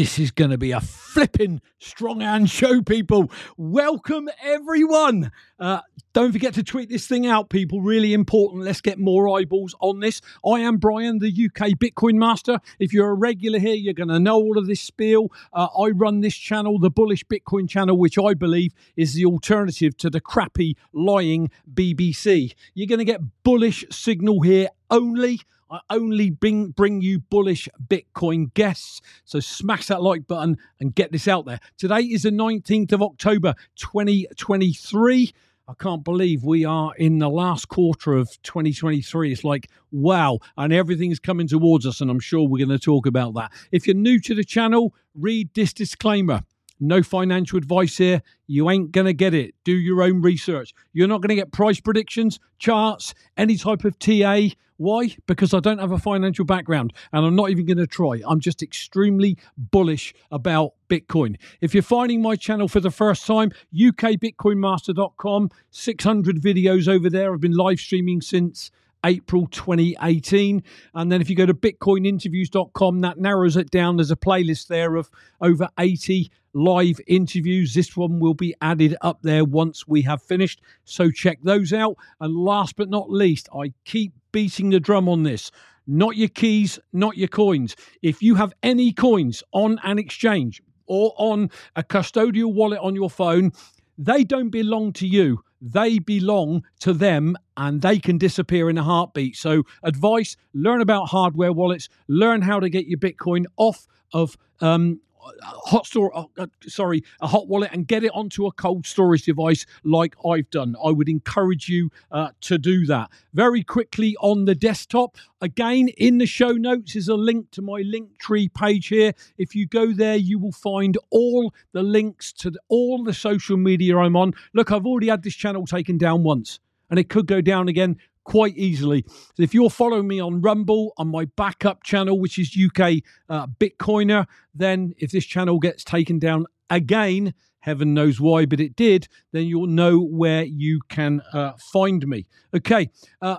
this is going to be a flipping strong hand show, people. Welcome, everyone. Uh, don't forget to tweet this thing out, people. Really important. Let's get more eyeballs on this. I am Brian, the UK Bitcoin Master. If you're a regular here, you're going to know all of this spiel. Uh, I run this channel, the Bullish Bitcoin channel, which I believe is the alternative to the crappy, lying BBC. You're going to get bullish signal here only. I only bring bring you bullish Bitcoin guests. So smash that like button and get this out there. Today is the 19th of October 2023. I can't believe we are in the last quarter of 2023. It's like, wow, and everything's coming towards us, and I'm sure we're going to talk about that. If you're new to the channel, read this disclaimer. No financial advice here. You ain't going to get it. Do your own research. You're not going to get price predictions, charts, any type of TA. Why? Because I don't have a financial background and I'm not even going to try. I'm just extremely bullish about Bitcoin. If you're finding my channel for the first time, ukbitcoinmaster.com, 600 videos over there. I've been live streaming since April 2018. And then if you go to bitcoininterviews.com, that narrows it down. There's a playlist there of over 80 live interviews. This one will be added up there once we have finished. So check those out. And last but not least, I keep beating the drum on this. Not your keys, not your coins. If you have any coins on an exchange or on a custodial wallet on your phone, they don't belong to you. They belong to them and they can disappear in a heartbeat. So, advice learn about hardware wallets, learn how to get your Bitcoin off of um, hot store uh, sorry a hot wallet and get it onto a cold storage device like i've done. I would encourage you uh, to do that. Very quickly on the desktop again in the show notes is a link to my link tree page here. If you go there you will find all the links to the, all the social media i'm on. Look i've already had this channel taken down once and it could go down again quite easily. So if you're following me on Rumble, on my backup channel, which is UK uh, Bitcoiner, then if this channel gets taken down again, heaven knows why, but it did, then you'll know where you can uh, find me. Okay. Uh,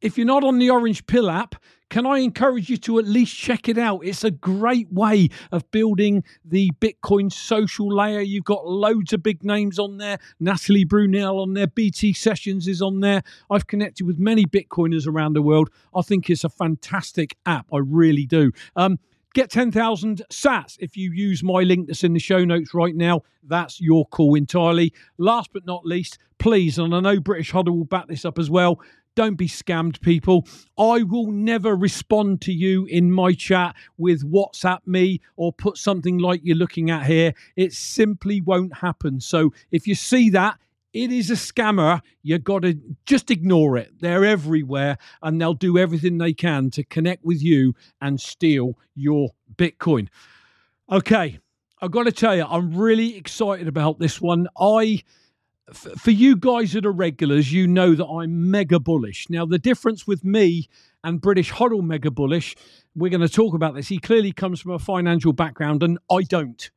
if you're not on the Orange Pill app, can I encourage you to at least check it out? It's a great way of building the Bitcoin social layer. You've got loads of big names on there. Natalie Brunell on there. BT Sessions is on there. I've connected with many Bitcoiners around the world. I think it's a fantastic app. I really do. Um, Get 10,000 sats if you use my link that's in the show notes right now. That's your call entirely. Last but not least, please, and I know British Hodl will back this up as well, don't be scammed, people. I will never respond to you in my chat with WhatsApp me or put something like you're looking at here. It simply won't happen. So if you see that, it is a scammer. You've got to just ignore it. They're everywhere and they'll do everything they can to connect with you and steal your Bitcoin. Okay, I've got to tell you, I'm really excited about this one. I for you guys that are regulars, you know that I'm mega bullish. Now, the difference with me and British Hodl mega bullish, we're going to talk about this. He clearly comes from a financial background, and I don't.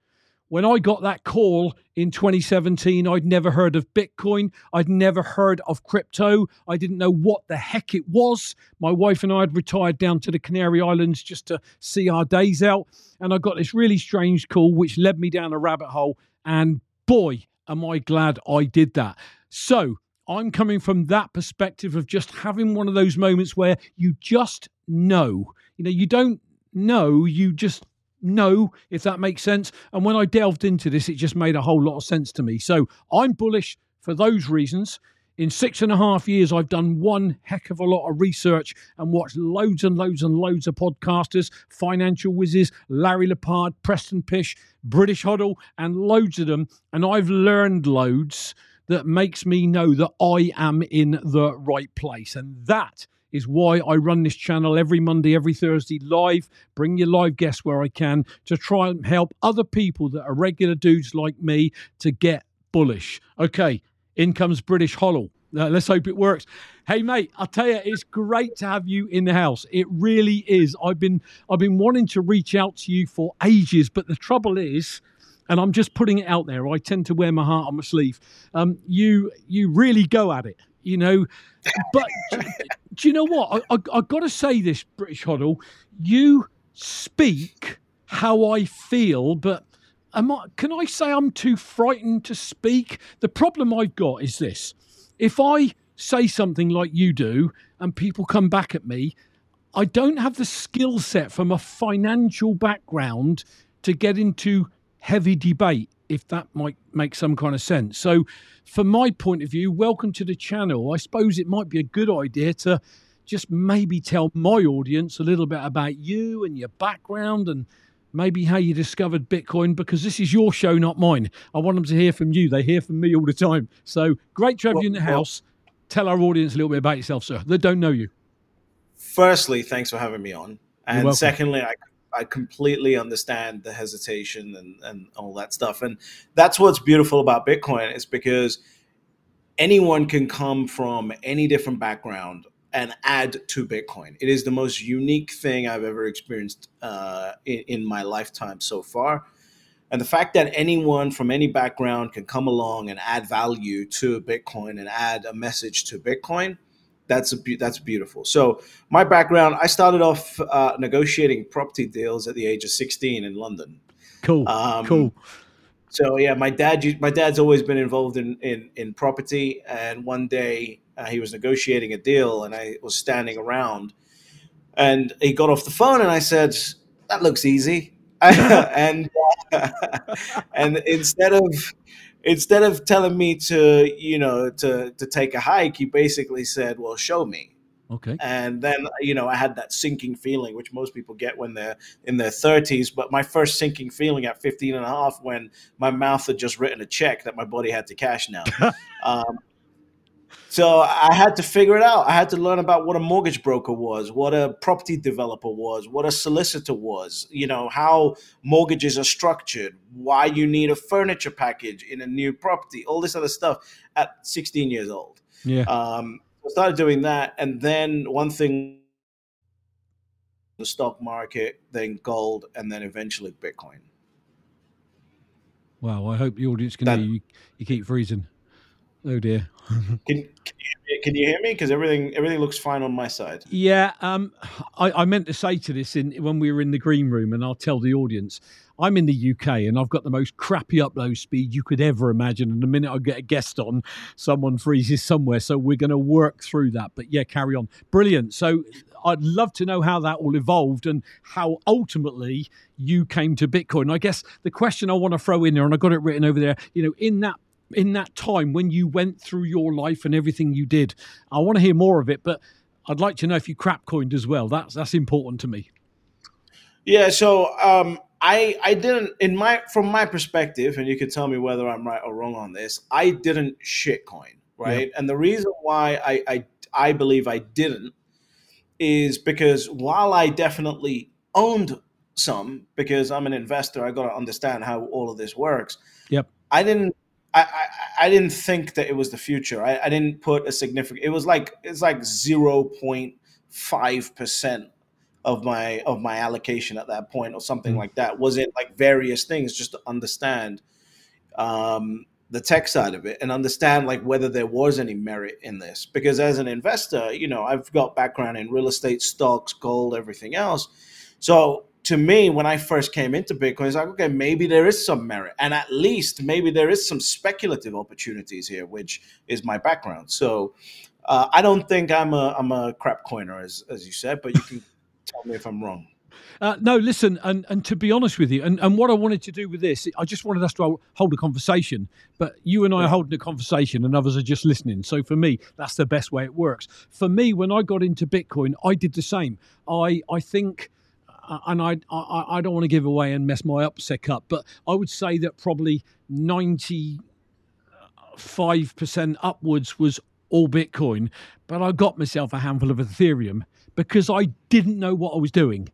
When I got that call in 2017, I'd never heard of Bitcoin. I'd never heard of crypto. I didn't know what the heck it was. My wife and I had retired down to the Canary Islands just to see our days out. And I got this really strange call, which led me down a rabbit hole. And boy, am I glad I did that. So I'm coming from that perspective of just having one of those moments where you just know. You know, you don't know, you just know, if that makes sense. And when I delved into this, it just made a whole lot of sense to me. So I'm bullish for those reasons. In six and a half years, I've done one heck of a lot of research and watched loads and loads and loads of podcasters, financial whizzes, Larry Lepard, Preston Pysh, British Hodl, and loads of them. And I've learned loads that makes me know that I am in the right place. And that is why I run this channel every Monday, every Thursday live, bring your live guests where I can to try and help other people that are regular dudes like me to get bullish. Okay, in comes British Hodl. Uh, let's hope it works. Hey mate, I tell you, it's great to have you in the house. It really is. I've been I've been wanting to reach out to you for ages, but the trouble is, and I'm just putting it out there. I tend to wear my heart on my sleeve. Um, you you really go at it, you know. But do, do, you know what? I, I, I got to say this, British Hodl. You speak how I feel, but am I, can I say I'm too frightened to speak? The problem I've got is this if I say something like you do and people come back at me, I don't have the skill set from a financial background to get into heavy debate, if that might make some kind of sense. So, from my point of view, welcome to the channel. I suppose it might be a good idea to just maybe tell my audience a little bit about you and your background and maybe how you discovered Bitcoin because this is your show, not mine. I want them to hear from you. They hear from me all the time. So great to have well, you in the house. Well, tell our audience a little bit about yourself, sir, that don't know you. Firstly, thanks for having me on. And secondly, I, I completely understand the hesitation and, and all that stuff. And that's what's beautiful about Bitcoin is because anyone can come from any different background and add to Bitcoin. It is the most unique thing I've ever experienced uh, in, in my lifetime so far. And the fact that anyone from any background can come along and add value to Bitcoin and add a message to Bitcoin, that's a that's beautiful. So my background, I started off uh, negotiating property deals at the age of 16 in London. Cool. Um, cool. So yeah, my dad my dad's always been involved in in, in property, and one day uh, he was negotiating a deal, and I was standing around, and he got off the phone, and I said, "That looks easy." and and instead of instead of telling me to you know to to take a hike, he basically said, "Well, show me." Okay. And then you know I had that sinking feeling, which most people get when they're in their 30s. But my first sinking feeling at 15 and a half, when my mouth had just written a check that my body had to cash now. um, so I had to figure it out. I had to learn about what a mortgage broker was, what a property developer was, what a solicitor was, you know, how mortgages are structured, why you need a furniture package in a new property, all this other stuff at 16 years old. Yeah. Um, I started doing that. And then one thing the stock market, then gold, and then eventually Bitcoin. Wow, I hope the audience can that, hear you. You keep freezing. Oh dear. can, can, you, can you hear me? Because everything everything looks fine on my side. Yeah, um, I, I meant to say to this in when we were in the green room, and I'll tell the audience. I'm in the UK and I've got the most crappy upload speed you could ever imagine. And the minute I get a guest on, someone freezes somewhere. So we're going to work through that. But yeah, carry on. Brilliant. So I'd love to know how that all evolved and how ultimately you came to Bitcoin. I guess the question I want to throw in there, and I got it written over there, you know, in that in that time when you went through your life and everything you did. I want to hear more of it, but I'd like to know if you crap coined as well. That's that's important to me. Yeah, so um, I I didn't in my from my perspective, and you can tell me whether I'm right or wrong on this. I didn't shitcoin, right? Yeah. And the reason why I, I I believe I didn't is because while I definitely owned some, because I'm an investor, I got to understand how all of this works. Yep. I didn't I, I, I didn't think that it was the future. I, I didn't put a significant. It was like it's like zero point five percent of my of my allocation at that point, or something mm-hmm. like that. Was it like various things just to understand um, the tech side of it and understand like whether there was any merit in this? Because as an investor, you know, I've got background in real estate, stocks, gold, everything else. So to me, when I first came into Bitcoin, it's like, okay, maybe there is some merit. And at least maybe there is some speculative opportunities here, which is my background. So uh, I don't think I'm a I'm a crap coiner, as as you said, but you can tell me if I'm wrong. Uh, no, listen, and, and to be honest with you, and, and what I wanted to do with this, I just wanted us to hold a conversation, but you and I are holding a conversation and others are just listening. So for me, that's the best way it works. For me, when I got into Bitcoin, I did the same. I, I think Uh, and I, I, I don't want to give away and mess my upset up, but I would say that probably ninety five percent upwards was all Bitcoin, but I got myself a handful of Ethereum because I didn't know what I was doing.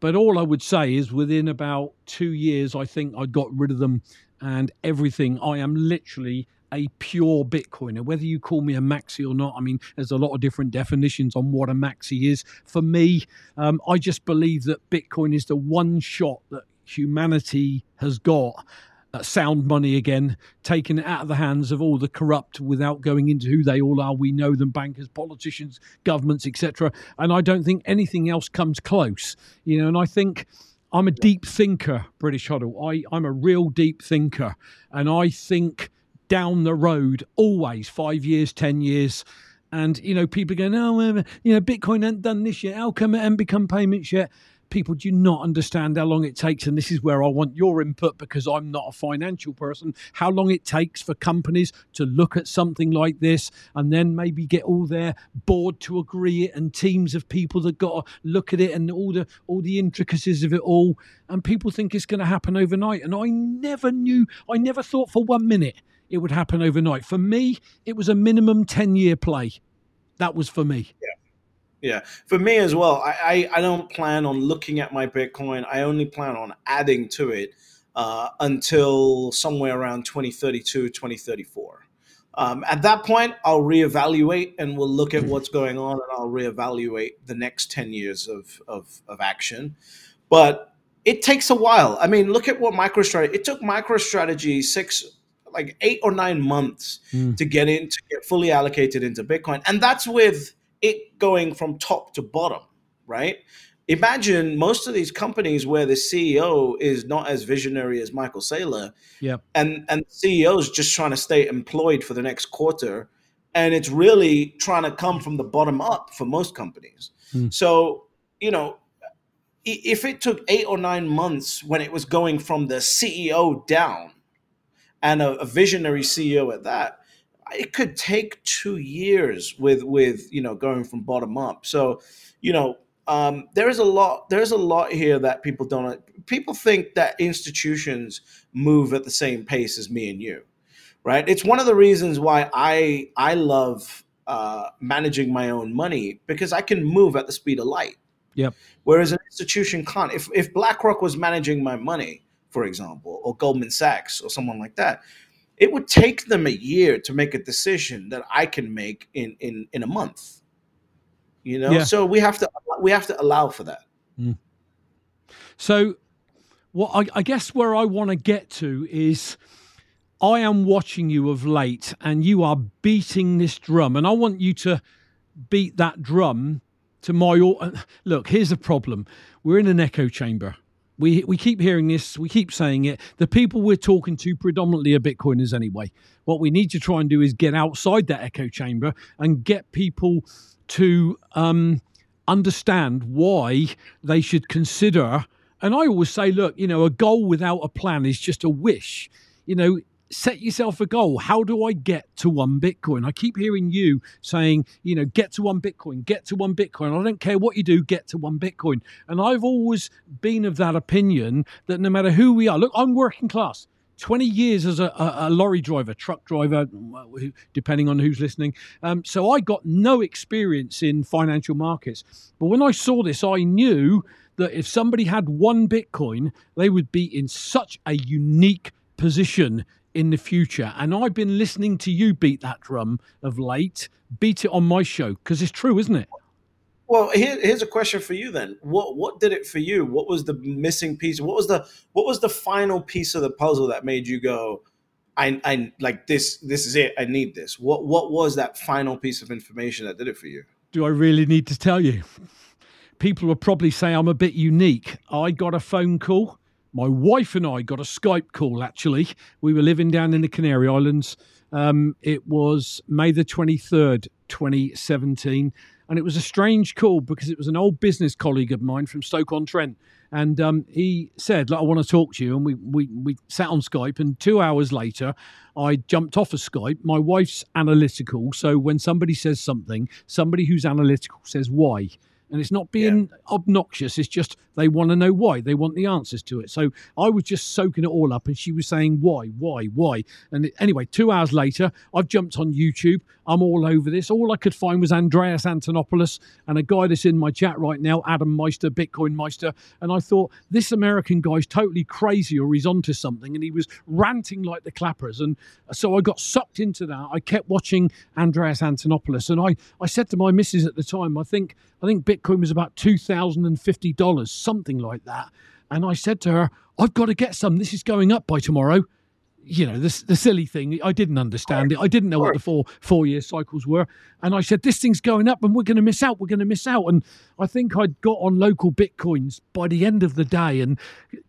But all I would say is within about two years, I think I got rid of them and everything. I am literally a pure Bitcoiner, whether you call me a maxi or not. I mean, there's a lot of different definitions on what a maxi is. For me, um, I just believe that Bitcoin is the one shot that humanity has got. Uh, sound money again, taken it out of the hands of all the corrupt without going into who they all are. We know them bankers, politicians, governments, etc. And I don't think anything else comes close. You know, and I think I'm a deep thinker, British Hodl. I, I'm a real deep thinker. And I think down the road, always five years, 10 years. And, you know, people go, no, uh, you know, Bitcoin hasn't done this yet. How come it hasn't become payments yet? people do not understand how long it takes. And this is where I want your input because I'm not a financial person. How long it takes for companies to look at something like this and then maybe get all their board to agree it and teams of people that got to look at it and all the all the intricacies of it all. And people think it's going to happen overnight. And I never knew, I never thought for one minute it would happen overnight. For me, it was a minimum 10 year play. That was for me. Yeah. Yeah, for me as well. I, I, I don't plan on looking at my Bitcoin. I only plan on adding to it uh, until somewhere around 2032, 2034. Um, at that point, I'll reevaluate and we'll look at what's going on and I'll reevaluate the next 10 years of, of, of action. But it takes a while. I mean, look at what MicroStrategy, it took MicroStrategy six, like eight or nine months mm. to get in, to get fully allocated into Bitcoin. And that's with it going from top to bottom, right? Imagine most of these companies where the CEO is not as visionary as Michael Saylor, yep. and and the CEO is just trying to stay employed for the next quarter, and it's really trying to come from the bottom up for most companies. Hmm. So you know, if it took eight or nine months when it was going from the CEO down, and a, a visionary CEO at that, it could take two years with with you know going from bottom up. So, you know, um, there is a lot there's a lot here that people don't people think that institutions move at the same pace as me and you, right? It's one of the reasons why I I love uh, managing my own money because I can move at the speed of light. Yep. Whereas an institution can't. If if BlackRock was managing my money, for example, or Goldman Sachs or someone like that, it would take them a year to make a decision that I can make in in in a month. You know, yeah. so we have to we have to allow for that. Mm. So, what I, I guess where I want to get to is. I am watching you of late and you are beating this drum, and I want you to beat that drum to my. Look, here's the problem we're in an echo chamber. We we keep hearing this, we keep saying it. The people we're talking to predominantly are Bitcoiners anyway. What we need to try and do is get outside that echo chamber and get people to um, understand why they should consider. And I always say, look, you know, a goal without a plan is just a wish. You know, set yourself a goal. How do I get to one Bitcoin? I keep hearing you saying, you know, get to one Bitcoin, get to one Bitcoin. I don't care what you do, get to one Bitcoin. And I've always been of that opinion that no matter who we are, look, I'm working class. 20 years as a, a, a lorry driver, truck driver, depending on who's listening. Um, so I got no experience in financial markets. But when I saw this, I knew that if somebody had one Bitcoin, they would be in such a unique position in the future. And I've been listening to you beat that drum of late. Beat it on my show because it's true, isn't it? Well, here, here's a question for you then. What what did it for you? What was the missing piece? What was the what was the final piece of the puzzle that made you go, I I like this this is it. I need this. What what was that final piece of information that did it for you? Do I really need to tell you? People will probably say I'm a bit unique. I got a phone call my wife and I got a Skype call actually. We were living down in the Canary Islands. Um, it was May the 23rd, 2017. And it was a strange call because it was an old business colleague of mine from Stoke on Trent. And um, he said, I want to talk to you. And we, we, we sat on Skype. And two hours later, I jumped off of Skype. My wife's analytical. So when somebody says something, somebody who's analytical says why and it's not being yeah. obnoxious it's just they want to know why they want the answers to it. So i was just soaking it all up and she was saying why why why? And anyway two hours later i've jumped on youtube i'm all over this. All i could find was andreas antonopoulos and a guy that's in my chat right now adam meister bitcoin meister. And i thought this american guy's totally crazy or he's onto something and he was ranting like the clappers. And so i got sucked into that. I kept watching andreas antonopoulos. And i i said to my missus at the time i think i think Bitcoin was about $2,050, something like that. And I said to her, I've got to get some. This is going up by tomorrow. you know, the, the silly thing. I didn't understand it. I didn't know what the four four year cycles were, and I said this thing's going up, and we're going to miss out. We're going to miss out. And I think I'd got on local bitcoins by the end of the day, and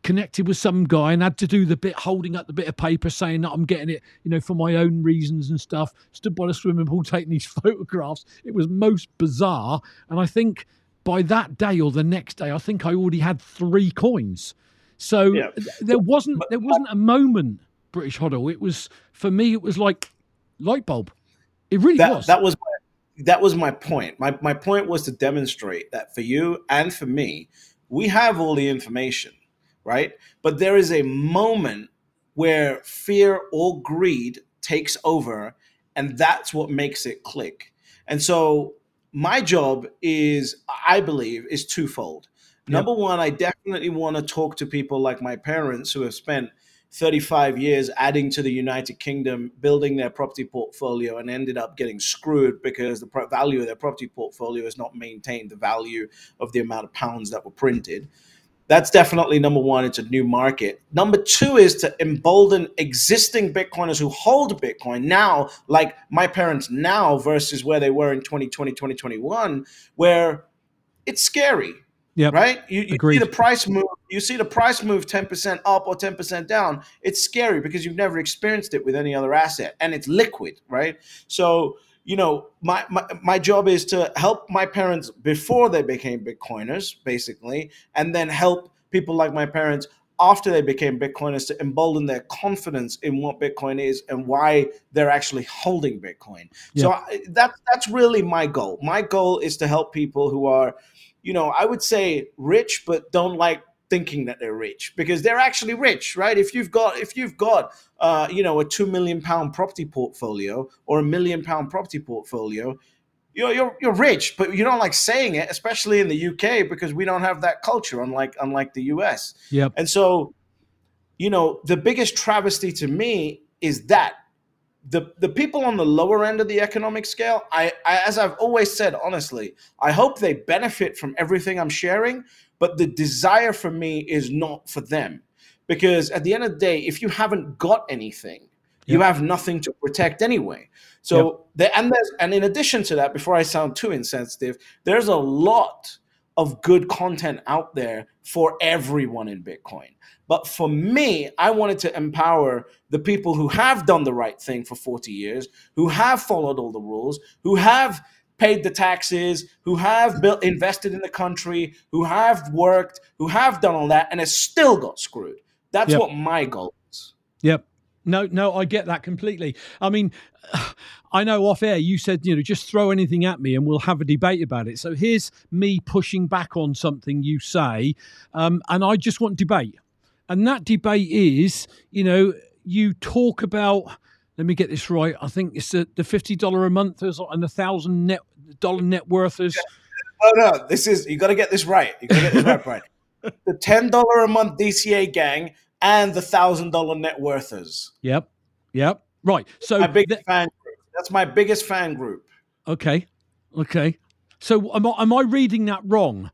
connected with some guy, and had to do the bit holding up the bit of paper saying that I'm getting it, you know, for my own reasons and stuff. Stood by the swimming pool taking these photographs. It was most bizarre, and I think by that day or the next day, I think I already had three coins. So yeah. there wasn't there wasn't a moment British Hodl. It was for me. It was like light bulb. It really that, was. That was my, that was my point. My my point was to demonstrate that for you and for me, we have all the information, right? But there is a moment where fear or greed takes over, and that's what makes it click. And so my job is, I believe, is twofold. Yep. Number one, I definitely want to talk to people like my parents who have spent 35 years adding to the United Kingdom, building their property portfolio, and ended up getting screwed because the value of their property portfolio has not maintained the value of the amount of pounds that were printed. That's definitely number one. It's a new market. Number two is to embolden existing Bitcoiners who hold Bitcoin now, like my parents now versus where they were in 2020, 2021, where it's scary yeah. Right. You, you see the price move. You see the price move ten percent up or ten percent down. It's scary because you've never experienced it with any other asset, and it's liquid, right? So you know, my, my my job is to help my parents before they became Bitcoiners, basically, and then help people like my parents after they became Bitcoiners to embolden their confidence in what Bitcoin is and why they're actually holding Bitcoin. Yeah. So I, that that's really my goal. My goal is to help people who are you know, I would say rich, but don't like thinking that they're rich because they're actually rich, right? If you've got if you've got uh, you know a two million pound property portfolio or a million pound property portfolio, you're you're you're rich, but you don't like saying it, especially in the UK because we don't have that culture, unlike unlike the US. Yep. And so, you know, the biggest travesty to me is that the the people on the lower end of the economic scale, I, I, as I've always said, honestly, I hope they benefit from everything I'm sharing, but the desire for me is not for them, because at the end of the day, if you haven't got anything, yep. you have nothing to protect anyway. So yep. the, and there's and in addition to that, before I sound too insensitive, there's a lot of good content out there for everyone in Bitcoin. But for me, I wanted to empower the people who have done the right thing for 40 years, who have followed all the rules, who have paid the taxes, who have built invested in the country, who have worked, who have done all that and has still got screwed. That's yep. what my goal is. Yep. No, no, I get that completely. I mean, I know off air you said, you know, just throw anything at me and we'll have a debate about it. So here's me pushing back on something you say, um, and I just want debate. And that debate is, you know, you talk about. Let me get this right. I think it's the, the fifty dollar a month and a thousand net dollar net worthers. Oh no, this is you got to get this right. You got to get this right, right. The ten dollar a month DCA gang and the thousand dollar net worthers. Yep, yep. Right. So my big fan group. That's my biggest fan group. Okay, okay. So am I, am I reading that wrong?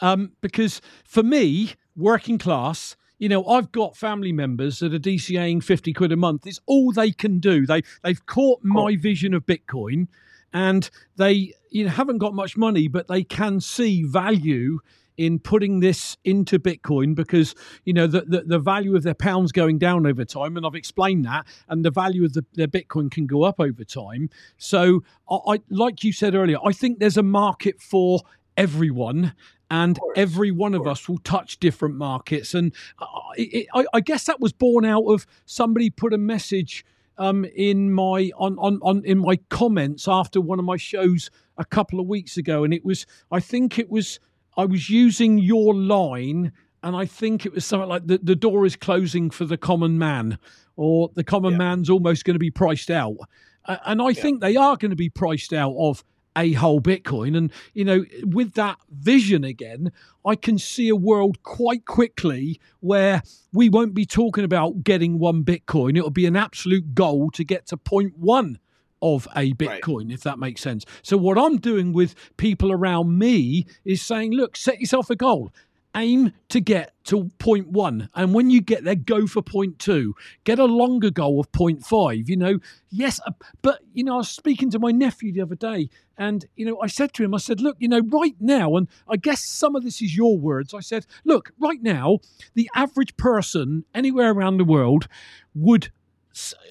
Um, because for me, working class, you know, I've got family members that are DCAing 50 quid a month. It's all they can do. They they've caught my vision of Bitcoin and they you know haven't got much money, but they can see value in putting this into Bitcoin because you know the, the, the value of their pounds going down over time, and I've explained that, and the value of the, their Bitcoin can go up over time. So I, I like you said earlier, I think there's a market for everyone and every one of, of us will touch different markets. And I, I, I, guess that was born out of somebody put a message um, in my on, on on in my comments after one of my shows a couple of weeks ago, and it was I think it was I was using your line. And I think it was something like the, the door is closing for the common man, or the common yeah. man's almost going to be priced out. Uh, and I yeah. think they are going to be priced out of a whole Bitcoin. And, you know, with that vision again, I can see a world quite quickly where we won't be talking about getting one Bitcoin. It'll be an absolute goal to get to point one of a Bitcoin, right. if that makes sense. So, what I'm doing with people around me is saying, look, set yourself a goal. aim to get to point one. And when you get there, go for point two. Get a longer goal of point five. You know, yes, uh, but, you know, I was speaking to my nephew the other day and, you know, I said to him, I said, look, you know, right now, and I guess some of this is your words. I said, look, right now, the average person anywhere around the world would,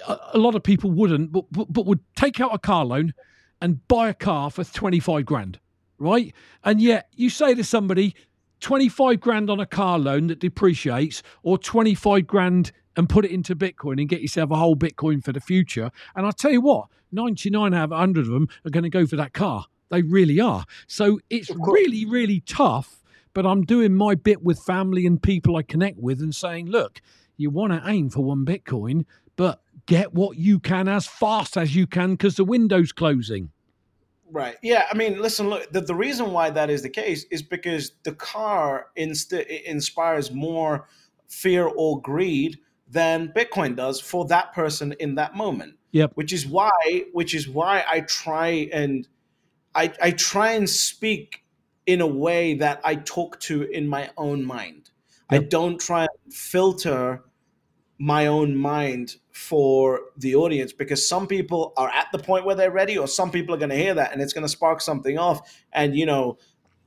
a lot of people wouldn't, but, but, but would take out a car loan and buy a car for 25 grand right? And yet you say to somebody, 25 grand on a car loan that depreciates or 25 grand and put it into Bitcoin and get yourself a whole Bitcoin for the future. And I'll tell you what, 99 out of 100 of them are going to go for that car. They really are. So it's really, really tough. But I'm doing my bit with family and people I connect with and saying, look, you want to aim for one Bitcoin, get what you can as fast as you can because the window's closing. Right. Yeah. I mean, listen. Look, the, the reason why that is the case is because the car inst- inspires more fear or greed than Bitcoin does for that person in that moment. Yep. Which is why, which is why I try and I, I try and speak in a way that I talk to in my own mind. Yep. I don't try and filter my own mind for the audience because some people are at the point where they're ready or some people are going to hear that and it's going to spark something off. And you know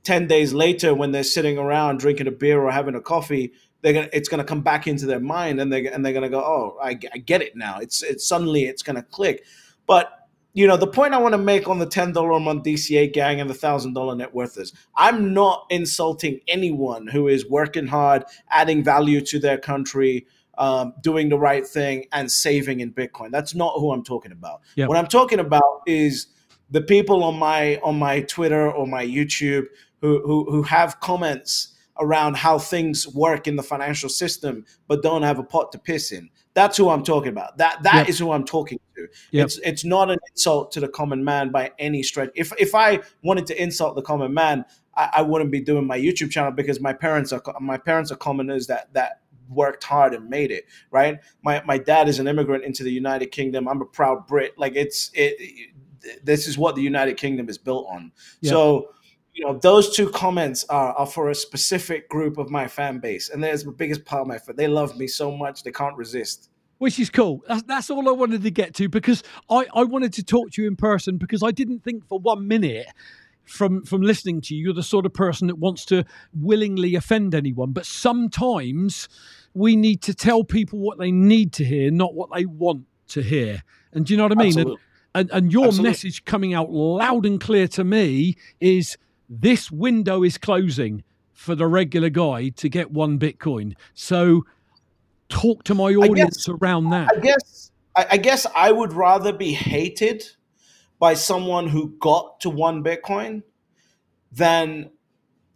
10 days later when they're sitting around drinking a beer or having a coffee they're going to it's going to come back into their mind and they and they're going to go oh I, I get it now. It's it's suddenly it's going to click. But you know the point i want to make on the $10 a month dca gang and the $1000 net worthers i'm not insulting anyone who is working hard adding value to their country um, doing the right thing and saving in Bitcoin. That's not who I'm talking about. Yep. What I'm talking about is the people on my on my Twitter or my YouTube who who, who have comments around how things work in the financial system but don't have a pot to piss in. That's who I'm talking about. That that yep. is who I'm talking to. Yep. It's it's not an insult to the common man by any stretch. If if I wanted to insult the common man, I, I wouldn't be doing my YouTube channel because my parents are my parents are commoners that that worked hard and made it right? My my dad is an immigrant into the united kingdom. I'm a proud brit. Like it's it, this is what the united kingdom is built on. Yeah. so you know those two comments are, are for a specific group of my fan base and there's the biggest part of my fan they love me so much they can't resist. Which is cool. That's, that's all I wanted to get to because I, I wanted to talk to you in person because I didn't think for one minute from from listening to you you're the sort of person that wants to willingly offend anyone but sometimes we need to tell people what they need to hear, not what they want to hear. And do you know what I mean? And, and, and, your Absolutely. message coming out loud and clear to me is this window is closing for the regular guy to get one Bitcoin. So talk to my audience guess, around that. I guess I guess I would rather be hated by someone who got to one Bitcoin than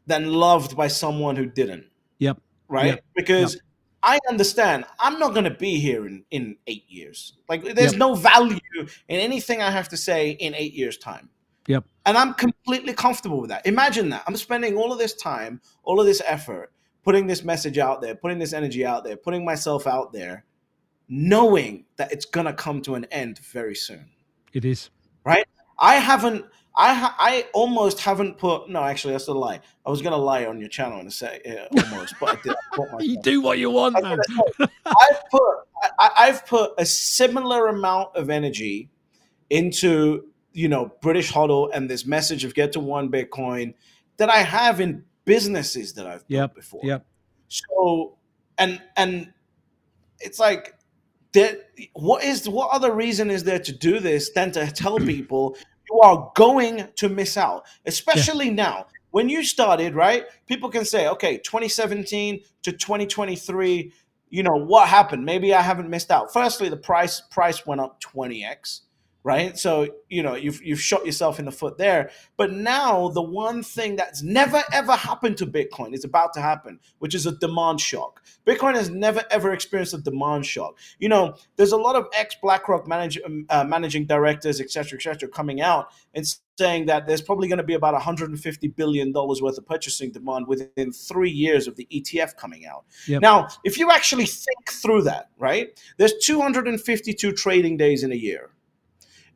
than loved by someone who didn't. Yep. Right? Yep. Because yep I understand I'm not going to be here in, in eight years. Like, there's yep. no value in anything I have to say in eight years' time. Yep. And I'm completely comfortable with that. Imagine that. I'm spending all of this time, all of this effort, putting this message out there, putting this energy out there, putting myself out there, knowing that it's going to come to an end very soon. It is. Right? I haven't I ha- I almost haven't put no actually that's a lie. I was gonna lie on your channel in a sec yeah, almost, but I did. I you do what you want, man. I've put I, I've put a similar amount of energy into you know British Hodl and this message of get to one Bitcoin that I have in businesses that I've yep, before. Yep. So and and it's like that what is what other reason is there to do this than to tell people you are going to miss out, especially yeah. now. When you started, right? People can say, okay, 2017 to 2023, you know, what happened? Maybe I haven't missed out. Firstly, the price price went up 20x right? So you know you've you've shot yourself in the foot there. But now the one thing that's never ever happened to Bitcoin is about to happen, which is a demand shock. Bitcoin has never ever experienced a demand shock. You know, there's a lot of ex BlackRock manage, um, uh, managing directors, etc., etc., coming out and saying that there's probably going to be about 150 billion dollars worth of purchasing demand within three years of the ETF coming out. Yep. Now, if you actually think through that, right? There's 252 trading days in a year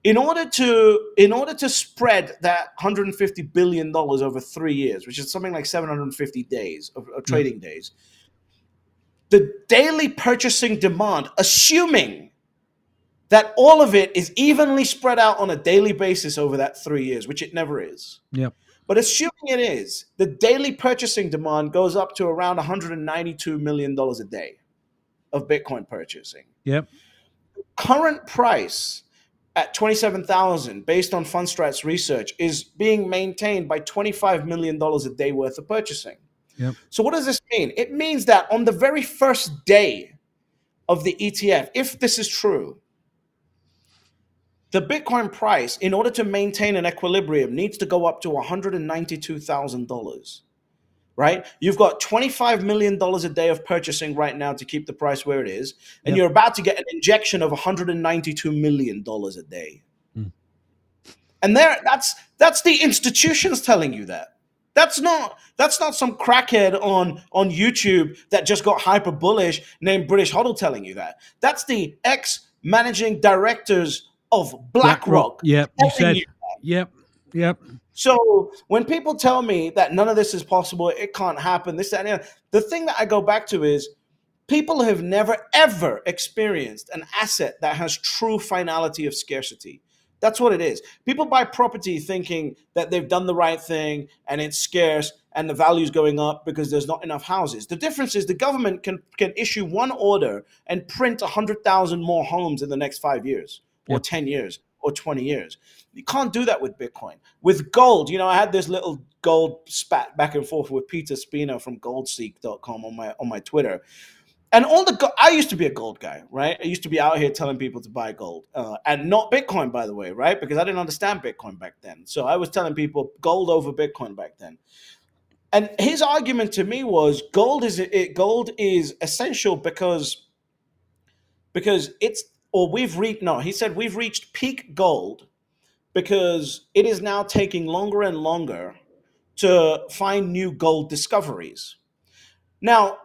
in order to in order to spread that 150 billion dollars over three years, which is something like 750 days of, of hmm. trading days, the daily purchasing demand, assuming that all of it is evenly spread out on a daily basis over that three years, which it never is. Yep. But assuming it is, the daily purchasing demand goes up to around 192 million dollars a day of Bitcoin purchasing. Yep. Current price at 27,000 based on Fundstrat's research is being maintained by 25 million dollars a day worth of purchasing. Yep. So what does this mean? It means that on the very first day of the ETF, if this is true, the Bitcoin price, in order to maintain an equilibrium, needs to go up to $192,000. Right? You've got $25 million a day of purchasing right now to keep the price where it is, and Yep. you're about to get an injection of $192 million a day. Mm. And there that's that's the institutions telling you that. That's not that's not some crackhead on on YouTube that just got hyper bullish named British Hodl telling you that. That's the ex managing directors of BlackRock. Yep. You said. you Yep. Yep. So when people tell me that none of this is possible, it can't happen, this, that, and the thing that I go back to is people have never, ever experienced an asset that has true finality of scarcity. That's what it is. People buy property thinking that they've done the right thing and it's scarce and the value's going up because there's not enough houses. The difference is the government can, can issue one order and print 100,000 more homes in the next five years or Yep. 10 years or 20 years. You can't do that with Bitcoin. With gold, you know, I had this little gold spat back and forth with Peter Spina from goldseek.com on my on my Twitter. And all the go- I used to be a gold guy, right? I used to be out here telling people to buy gold, uh, and not Bitcoin, by the way, right? Because I didn't understand Bitcoin back then. So I was telling people gold over Bitcoin back then. And his argument to me was gold is it, gold is essential because because it's or we've reached no he said we've reached peak gold because it is now taking longer and longer to find new gold discoveries. Now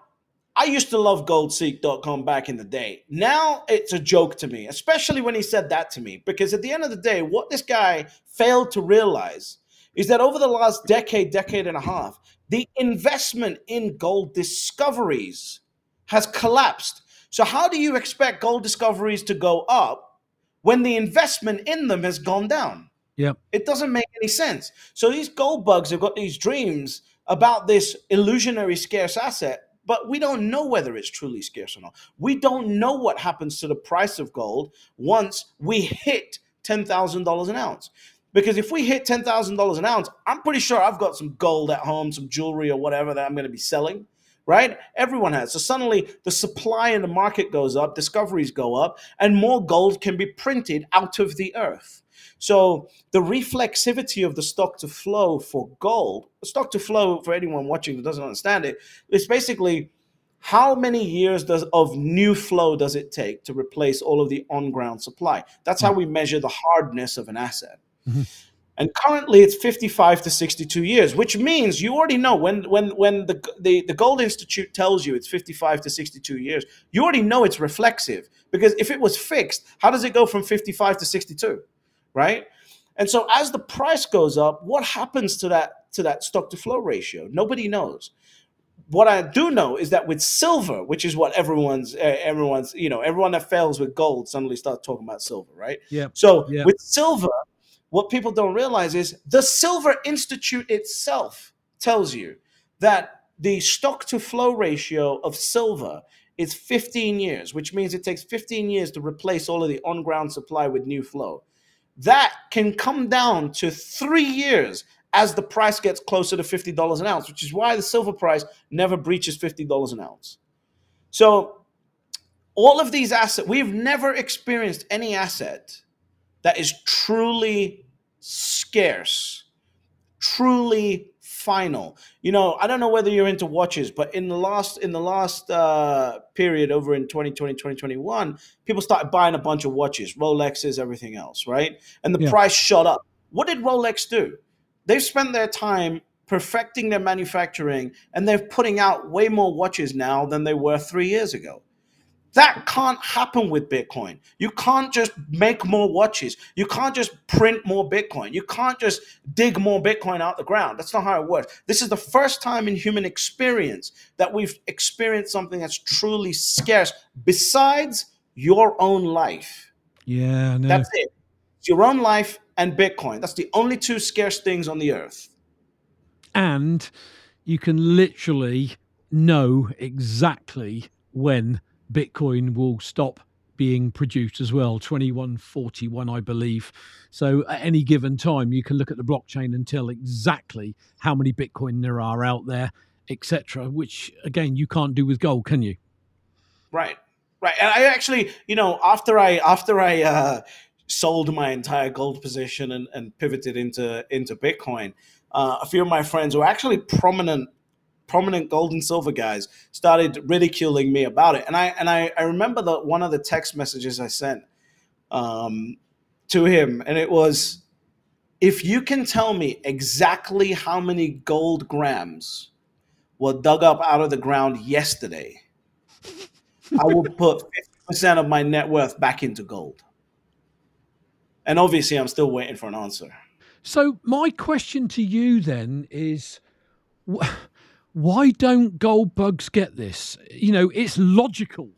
i used to love goldseek.com back in the day. Now it's a joke to me especially when he said that to me because at the end of the day what this guy failed to realize is that over the last decade decade and a half the investment in gold discoveries has collapsed so, how do you expect gold discoveries to go up when the investment in them has gone down? Yep. It doesn't make any sense. So, these gold bugs have got these dreams about this illusionary scarce asset, but we don't know whether it's truly scarce or not. We don't know what happens to the price of gold once we hit $10,000 an ounce. Because if we hit $10,000 an ounce, I'm pretty sure I've got some gold at home, some jewelry or whatever that I'm going to be selling right? Everyone has. So suddenly the supply in the market goes up, discoveries go up, and more gold can be printed out of the earth. So the reflexivity of the stock to flow for gold, stock to flow for anyone watching that doesn't understand it, it, is basically how many years does of new flow does it take to replace all of the on-ground supply? That's how we measure the hardness of an asset. Mhm. And currently it's 55 to 62 years, which means you already know when when when the, the the Gold Institute tells you it's 55 to 62 years, you already know it's reflexive because if it was fixed, how does it go from 55 to 62? Right? And so as the price goes up, what happens to that to that stock to flow ratio? Nobody knows. What I do know is that with silver, which is what everyone's uh, everyone's you know everyone that fails with gold suddenly starts talking about silver, right? Yeah. So with silver, what people don't realize is the Silver Institute itself tells you that the stock to flow ratio of silver is 15 years, which means it takes 15 years to replace all of the on ground supply with new flow. That can come down to three years as the price gets closer to $50 an ounce, which is why the silver price never breaches $50 an ounce. So, all of these assets, we've never experienced any asset that is truly scarce, truly final. You know, I don't know whether you're into watches, but in the last in the last uh, period over in 2020, 2021, people started buying a bunch of watches, Rolexes, everything else, right? And the Yeah. price shot up. What did Rolex do? They've spent their time perfecting their manufacturing and they're putting out way more watches now than they were 3 years ago That can't happen with Bitcoin. You can't just make more watches. You can't just print more Bitcoin. You can't just dig more Bitcoin out the ground. That's not how it works. This is the first time in human experience that we've experienced something that's truly scarce besides your own life. Yeah. That's it. It's your own life and Bitcoin. That's the only two scarce things on the earth. And you can literally know exactly when Bitcoin will stop being produced as well. 2141 i believe. So at any given time you can look at the blockchain and tell exactly how many bitcoin there are out there etc which again you can't do with gold can you? Right. Right. And i actually you know after i after i uh sold my entire gold position and, and pivoted into into bitcoin uh, a few of my friends were actually prominent prominent gold and silver guys started ridiculing me about it. And I and I, I remember that one of the text messages I sent um, to him, and it was, if you can tell me exactly how many gold grams were dug up out of the ground yesterday, I will put 50% of my net worth back into gold. And obviously, I'm still waiting for an answer. So, my question to you then is why don't gold bugs get this? You know, it's logical.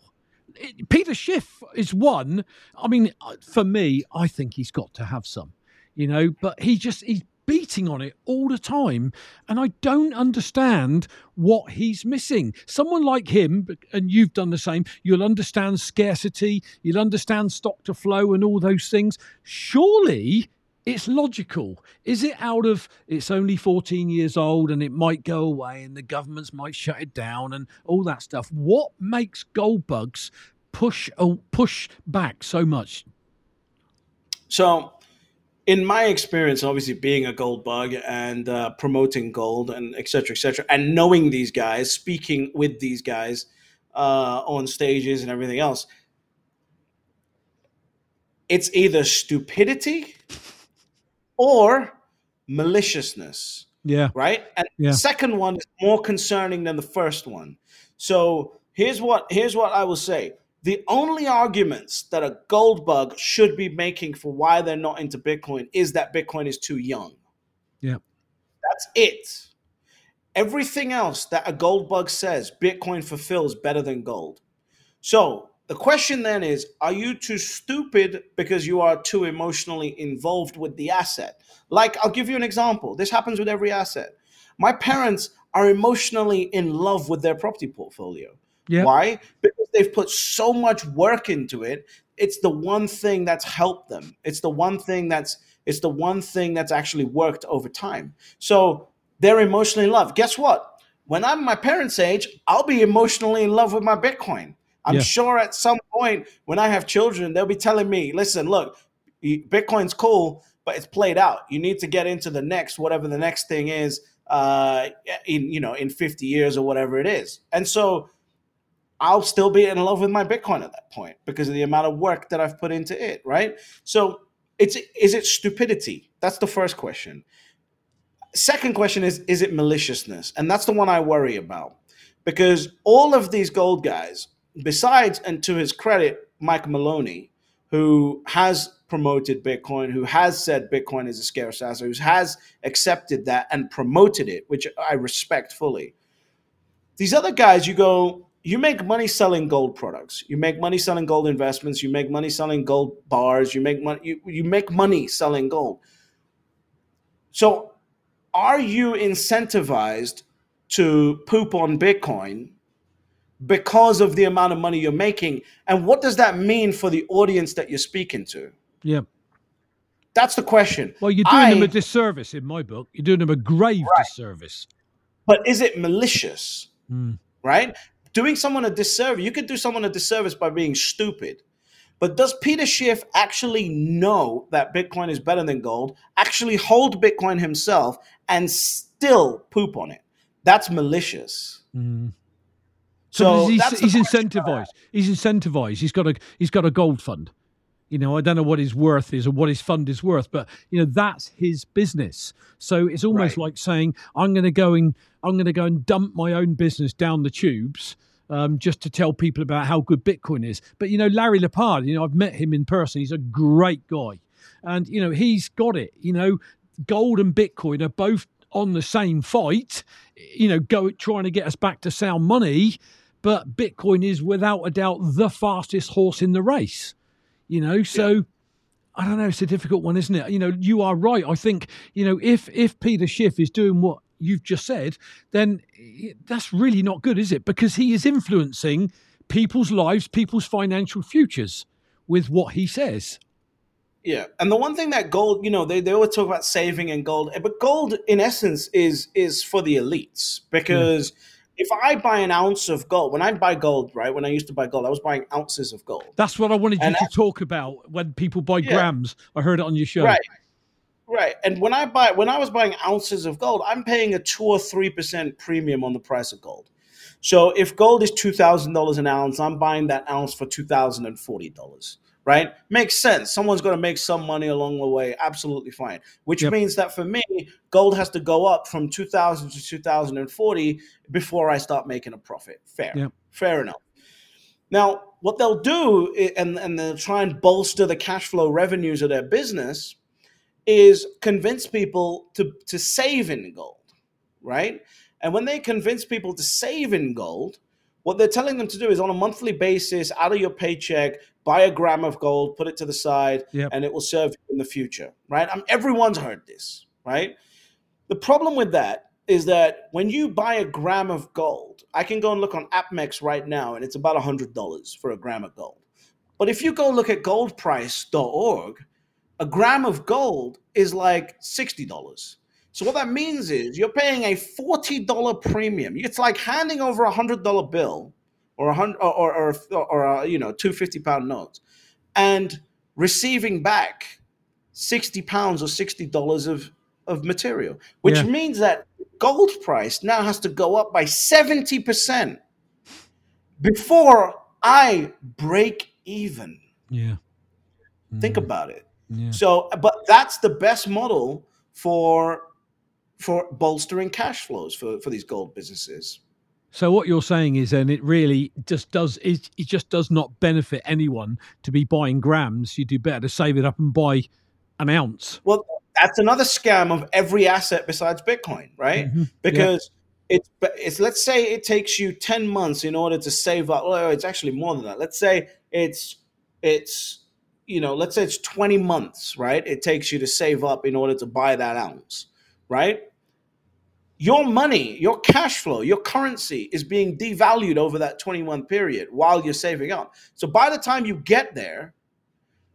It, Peter Schiff is one. I mean, uh, for me, I think he's got to have some, you know, but he just, he's beating on it all the time. And I don't understand what he's missing. Someone like him, and you've done the same, you'll understand scarcity, you'll understand stock to flow and all those things. Surely it's logical. Is it out of it's only 14 years old and it might go away and the governments might shut it down and all that stuff? What makes gold bugs push oh, push back so much? So, in my experience, obviously being a gold bug and uh, promoting gold and et cetera, et cetera, and knowing these guys, speaking with these guys uh, on stages and everything else, it's either stupidity or maliciousness. Yeah. Right? And yeah. the second one is more concerning than the first one. So here's what here's what I will say. The only arguments that a gold bug should be making for why they're not into Bitcoin is that Bitcoin is too young. Yeah. That's it. Everything else that a gold bug says Bitcoin fulfills better than gold. So the question then is Are you too stupid because you are too emotionally involved with the asset? Like, I'll give you an example. This happens with every asset. My parents are emotionally in love with their property portfolio. Yep. Why? Because they've put so much work into it. It's the one thing that's helped them. It's the one thing that's it's the one thing that's actually worked over time. So they're emotionally in love. Guess what? When I'm my parents' age, I'll be emotionally in love with my Bitcoin. I'm yeah. sure at some point when I have children, they'll be telling me, listen, look, Bitcoin's cool, but it's played out. You need to get into the next, whatever the next thing is, uh, in you know, in 50 years or whatever it is. And so I'll still be in love with my Bitcoin at that point because of the amount of work that I've put into it, right? So it's is it stupidity? That's the first question. Second question is is it maliciousness? And that's the one I worry about because all of these gold guys besides, and to his credit, Mike Maloney, who has promoted Bitcoin, who has said Bitcoin is a scarce asset, who has accepted that and promoted it, which I respect fully. These other guys, you go, you make money selling gold products. You make money selling gold investments. You make money selling gold bars. You make money. You, you make money selling gold. So, are you incentivized to poop on Bitcoin because of the amount of money you're making. And what does that mean for the audience that you're speaking to? Yeah. That's the question. Well, you're doing I, them a disservice in my book. You're doing them a grave right. disservice. But is it malicious? Mm. Right? Doing someone a disservice, you could do someone a disservice by being stupid. But does Peter Schiff actually know that Bitcoin is better than gold, actually hold Bitcoin himself, and still poop on it? That's malicious. Mm. So, he's, he's incentivized. He's incentivized. He's got a he's got a gold fund. You know, I don't know what his worth is or what his fund is worth, but you know that's his business. So it's almost right. like saying, "I'm going to go and I'm going to go and dump my own business down the tubes." um, just to tell people about how good Bitcoin is. But you know, Larry Lepard, you know, I've met him in person. He's a great guy, and you know, he's got it. You know, gold and Bitcoin are both on the same fight. You know, go trying to get us back to sound money, but Bitcoin is without a doubt the fastest horse in the race. You know, so. Yeah. I don't know. It's a difficult one, isn't it? You know, you are right. I think you know if if Peter Schiff is doing what you've just said, then that's really not good, is it? Because he is influencing people's lives, people's financial futures with what he says. Yeah, and the one thing that gold, you know, they, they always talk about saving and gold, but gold in essence is is for the elites because if I buy an ounce of gold, when I buy gold, right, when I used to buy gold, I was buying ounces of gold. That's what I wanted you and to talk about when people buy yeah. grams. I heard it on your show. Right. Right. And when I buy when I was buying ounces of gold, I'm paying a two or three percent premium on the price of gold. So if gold is two thousand dollars an ounce, I'm buying that ounce for two thousand and forty dollars. Right? Makes sense. Someone's going to make some money along the way. Absolutely fine. Which yep. means that for me, gold has to go up from 2000 to 2040 before I start making a profit. Fair. Yep. Fair enough. Now, what they'll do, and, and they'll try and bolster the cash flow revenues of their business, is convince people to, to save in gold, right? And when they convince people to save in gold, what they're telling them to do is on a monthly basis, out of your paycheck, buy a gram of gold, put it to the side, yep. and it will serve you in the future, right? I everyone's heard this, right? The problem with that is that when you buy a gram of gold, I can go and look on APMEX right now, and it's about $100 for a gram of gold. But if you go look at goldprice.org, a gram of gold is like $60. So what that means is you're paying a $40 premium. It's like handing over a $100 bill or a hundred or or, or, or a, you know, two fifty pound notes and receiving back 60 pounds or $60 of of material, which yeah. means that gold price now has to go up by 70% before I break even. Yeah. Mm. Think about it. Yeah. So, but that's the best model for for bolstering cash flows for for these gold businesses. So what you're saying is, then it really just does it, it just does not benefit anyone to be buying grams. You do better to save it up and buy an ounce. Well, that's another scam of every asset besides Bitcoin, right? Mm-hmm. Because yeah. it's it's let's say it takes you ten months in order to save up. Well, it's actually more than that. Let's say it's it's you know, let's say it's 20 months, right? It takes you to save up in order to buy that ounce, right? Your money, your cash flow, your currency is being devalued over that 21 period while you're saving up. So by the time you get there,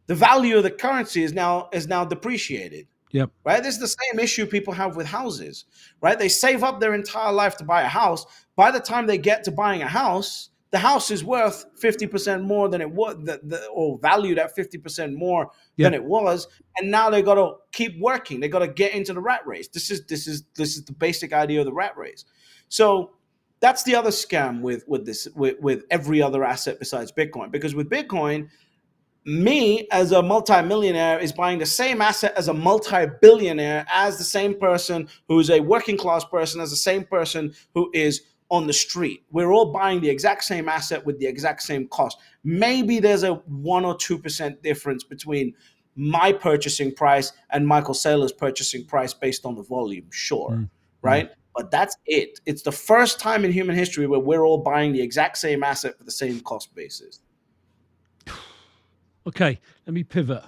the value of the currency is now is now depreciated. Yep. Right? This is the same issue people have with houses, right? They save up their entire life to buy a house. By the time they get to buying a house, the house is worth 50% more than it was the, the, or valued at 50% more than it was and now they got to keep working. They got to get into the rat race. This is this is this is the basic idea of the rat race. So that's the other scam with with this with, with every other asset besides bitcoin because with bitcoin me as a multimillionaire is buying the same asset as a multi-billionaire as the same person who's a working class person as the same person who is on the street. We're all buying the exact same asset with the exact same cost. Maybe there's a 1 or 2% difference between my purchasing price and Michael Saylor's purchasing price based on the volume, sure, mm. right? Mm. But that's it. It's the first time in human history where we're all buying the exact same asset for the same cost basis. Okay, let me pivot.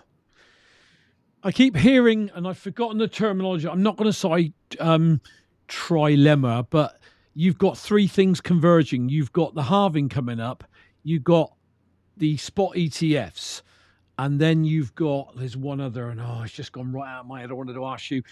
I keep hearing, and I've forgotten the terminology. I'm not going to say um, trilemma, but you've got three things converging. You've got the halving coming up, you've got the spot ETFs, and then you've got there's one other, and oh, it's just gone right out of my head. I wanted to ask you.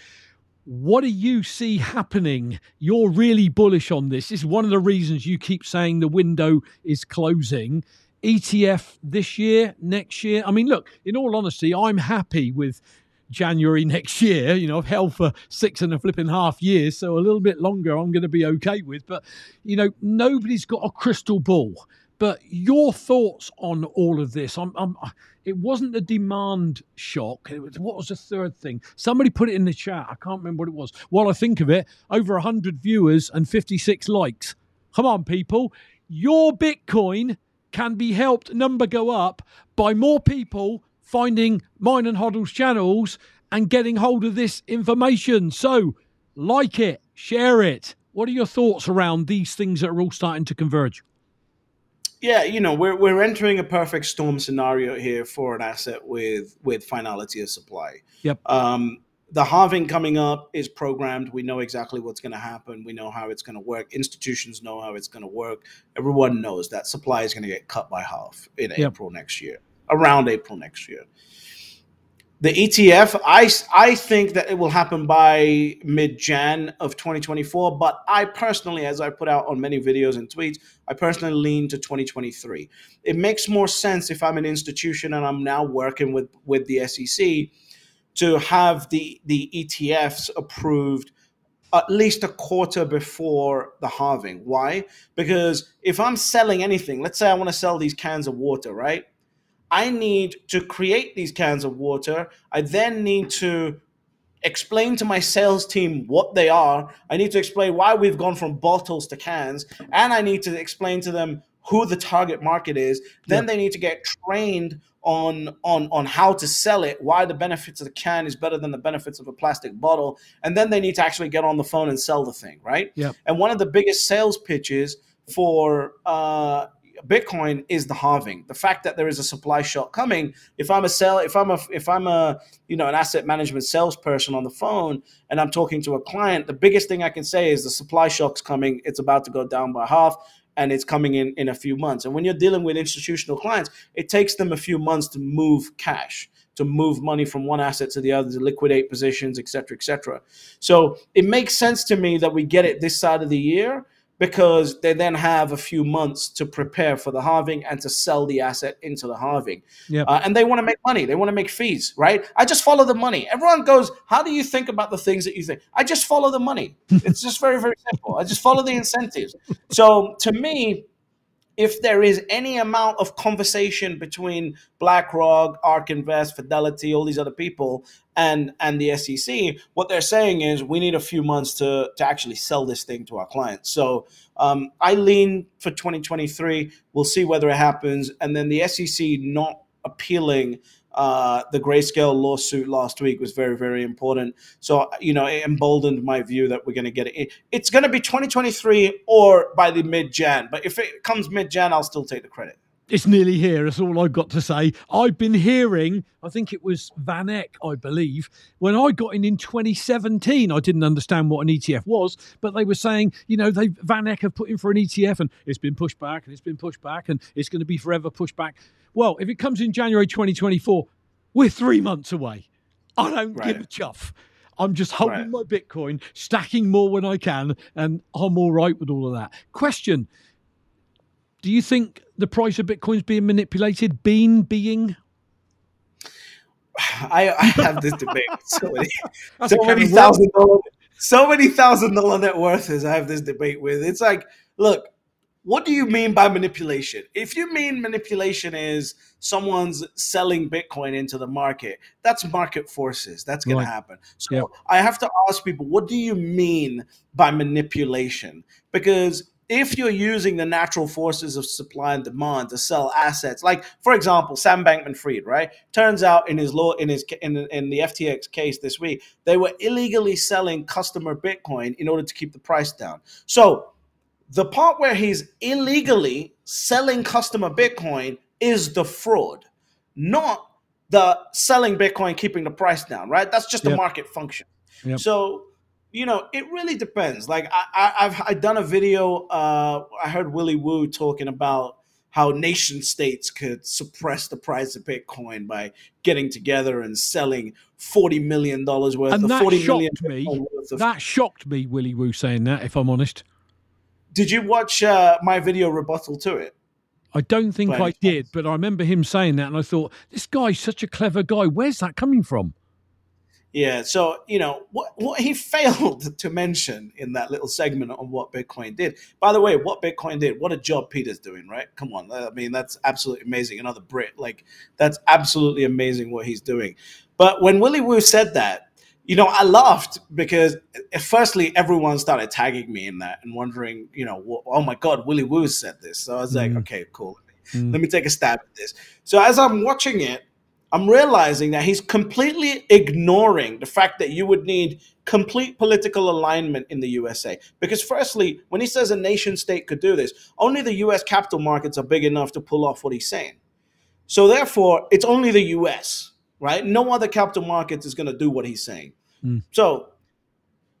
What do you see happening? You're really bullish on this. This is one of the reasons you keep saying the window is closing. ETF this year, next year. I mean, look, in all honesty, I'm happy with January next year. You know, I've held for six and a flipping half years, so a little bit longer I'm going to be okay with. But, you know, nobody's got a crystal ball. But your thoughts on all of this? I'm, I'm, it wasn't the demand shock. Was, what was the third thing? Somebody put it in the chat. I can't remember what it was. While I think of it, over 100 viewers and 56 likes. Come on, people. your Bitcoin can be helped number go up by more people finding mine and Hodl's channels and getting hold of this information. So, like it, share it. What are your thoughts around these things that are all starting to converge? Yeah, you know, we're we're entering a perfect storm scenario here for an asset with with finality of supply. Yep. Um, the halving coming up is programmed. We know exactly what's going to happen. We know how it's going to work. Institutions know how it's going to work. Everyone knows that supply is going to get cut by half in yep. April next year, around April next year the ETF, I, I think that it will happen by mid Jan of 2024. But I personally, as I put out on many videos and tweets, I personally lean to 2023. It makes more sense if I'm an institution and I'm now working with, with the SEC to have the, the ETFs approved at least a quarter before the halving. Why? Because if I'm selling anything, let's say I want to sell these cans of water, right? I need to create these cans of water. I then need to explain to my sales team what they are. I need to explain why we've gone from bottles to cans. And I need to explain to them who the target market is. Then yeah. they need to get trained on on on how to sell it, why the benefits of the can is better than the benefits of a plastic bottle, and then they need to actually get on the phone and sell the thing, right? Yeah. And one of the biggest sales pitches for uh, Bitcoin is the halving. The fact that there is a supply shock coming. If I'm a sell, if I'm a if I'm a you know an asset management salesperson on the phone and I'm talking to a client, the biggest thing I can say is the supply shock's coming. It's about to go down by half. And it's coming in in a few months. And when you're dealing with institutional clients, it takes them a few months to move cash to move money from one asset to the other, to liquidate positions, et cetera, et cetera. So it makes sense to me that we get it this side of the year because they then have a few months to prepare for the halving and to sell the asset into the halving. Yeah. Uh, and they want to make money. They want to make fees, right? I just follow the money. Everyone goes, How do you think about the things that you think? I just follow the money. it's just very, very simple. I just follow the incentives. So to me, if there is any amount of conversation between BlackRock, ARK Invest, Fidelity, all these other people, and and the SEC, what they're saying is we need a few months to to actually sell this thing to our clients. So um, I lean for 2023. We'll see whether it happens, and then the SEC not appealing uh, the grayscale lawsuit last week was very, very important. So, you know, it emboldened my view that we're going to get it. It's going to be 2023 or by the mid Jan. But if it comes mid Jan, I'll still take the credit. It's nearly here. That's all I've got to say. I've been hearing, I think it was Van Eck, I believe, when I got in in 2017. I didn't understand what an ETF was, but they were saying, you know, they Van Eck have put in for an ETF and it's been pushed back and it's been pushed back and it's going to be forever pushed back. Well, if it comes in January 2024, we're three months away. I don't right. give a chuff. I'm just holding right. my Bitcoin, stacking more when I can, and I'm all right with all of that. Question Do you think the price of Bitcoin is being manipulated? Being being? I, I have this debate. So many, so many thousand dollar, so many thousand dollar net worths. I have this debate with. It's like, look, what do you mean by manipulation? If you mean manipulation is someone's selling Bitcoin into the market, that's market forces. That's going right. to happen. So yep. I have to ask people, what do you mean by manipulation? Because if you're using the natural forces of supply and demand to sell assets, like for example, Sam Bankman-Fried, right? Turns out in his law, in his in, in the FTX case this week, they were illegally selling customer Bitcoin in order to keep the price down. So the part where he's illegally selling customer Bitcoin is the fraud, not the selling Bitcoin, keeping the price down, right? That's just yep. a market function. Yep. So, you know, it really depends. Like I, have I've done a video. Uh, I heard Willy Woo talking about how nation states could suppress the price of Bitcoin by getting together and selling forty million dollars worth and of that forty shocked million. Me. Of- that shocked me, Willy Woo saying that. If I'm honest. Did you watch uh, my video rebuttal to it? I don't think I did, but I remember him saying that, and I thought, this guy's such a clever guy. Where's that coming from? Yeah, so you know what what he failed to mention in that little segment on what Bitcoin did. By the way, what Bitcoin did, what a job Peter's doing, right? Come on, I mean that's absolutely amazing. Another Brit, like that's absolutely amazing what he's doing. But when Willy Woo said that, you know, I laughed because uh, firstly, everyone started tagging me in that and wondering, you know, oh my God, Willy Woo said this. So I was like, mm. okay, cool. Mm. Let me take a stab at this. So as I'm watching it, I'm realizing that he's completely ignoring the fact that you would need complete political alignment in the USA. Because, firstly, when he says a nation state could do this, only the US capital markets are big enough to pull off what he's saying. So, therefore, it's only the US, right? No other capital markets is going to do what he's saying. Mm. So,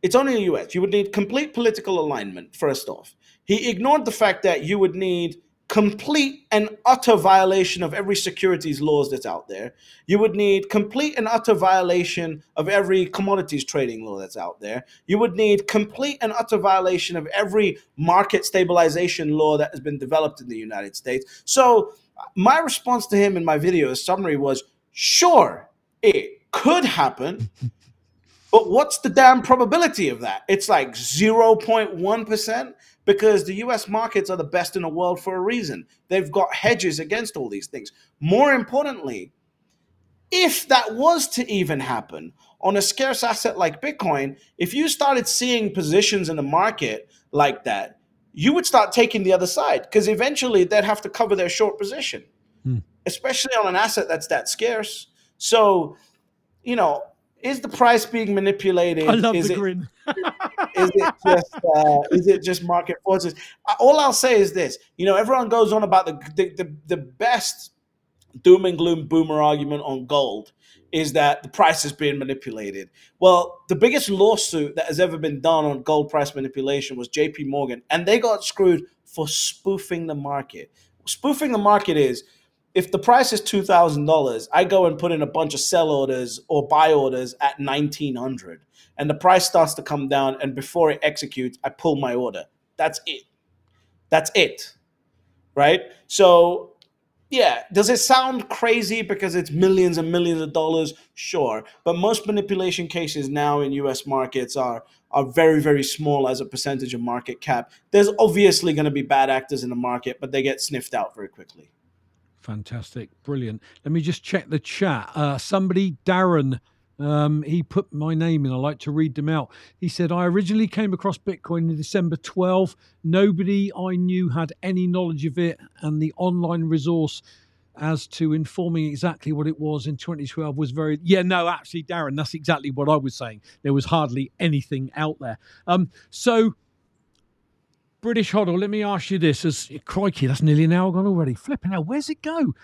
it's only the US. You would need complete political alignment, first off. He ignored the fact that you would need complete and utter violation of every securities laws that's out there. You would need complete and utter violation of every commodities trading law that's out there. You would need complete and utter violation of every market stabilization law that has been developed in the United States. So my response to him in my video summary was sure it could happen but what's the damn probability of that? It's like 0.1% because the US markets are the best in the world for a reason. They've got hedges against all these things. More importantly, if that was to even happen on a scarce asset like Bitcoin, if you started seeing positions in the market like that, you would start taking the other side because eventually they'd have to cover their short position, hmm. especially on an asset that's that scarce. So, you know, is the price being manipulated? I love is the it, grin. is it just uh, is it just market forces? All I'll say is this: you know, everyone goes on about the the, the, the best doom and gloom boomer argument on gold is that the price is being manipulated. Well, the biggest lawsuit that has ever been done on gold price manipulation was JP Morgan, and they got screwed for spoofing the market. Spoofing the market is if the price is two thousand dollars, I go and put in a bunch of sell orders or buy orders at nineteen hundred, and the price starts to come down, and before it executes, I pull my order. That's it. That's it. Right? So yeah, does it sound crazy because it's millions and millions of dollars? Sure, but most manipulation cases now in U.S. markets are are very very small as a percentage of market cap. There's obviously going to be bad actors in the market, but they get sniffed out very quickly. Fantastic, brilliant. Let me just check the chat. Uh, somebody, Darren, um, he put my name in. I like to read them out. He said, I originally came across Bitcoin in December 12. Nobody I knew had any knowledge of it, and the online resource as to informing exactly what it was in 2012 was very yeah no actually darren that's exactly what i was saying there was hardly anything out there um so British Hodl, let me ask you this. As crikey, that's nearly an hour gone already. Flipping hell, where's it go?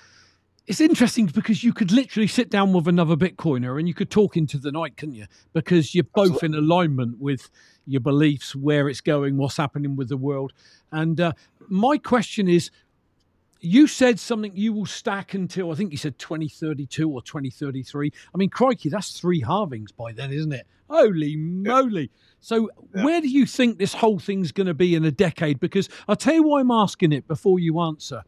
It's interesting because you could literally sit down with another Bitcoiner and you could talk into the night, couldn't you? Because you're both Absolutely. in alignment with your beliefs, where it's going, what's happening with the world. And uh, my question is you said something you will stack until I think you said 2032 or 2033. I mean, crikey, that's three halvings by then, isn't it? Holy moly. So, yeah. where do you think this whole thing's going to be in a decade? Because I'll tell you why I'm asking it before you answer.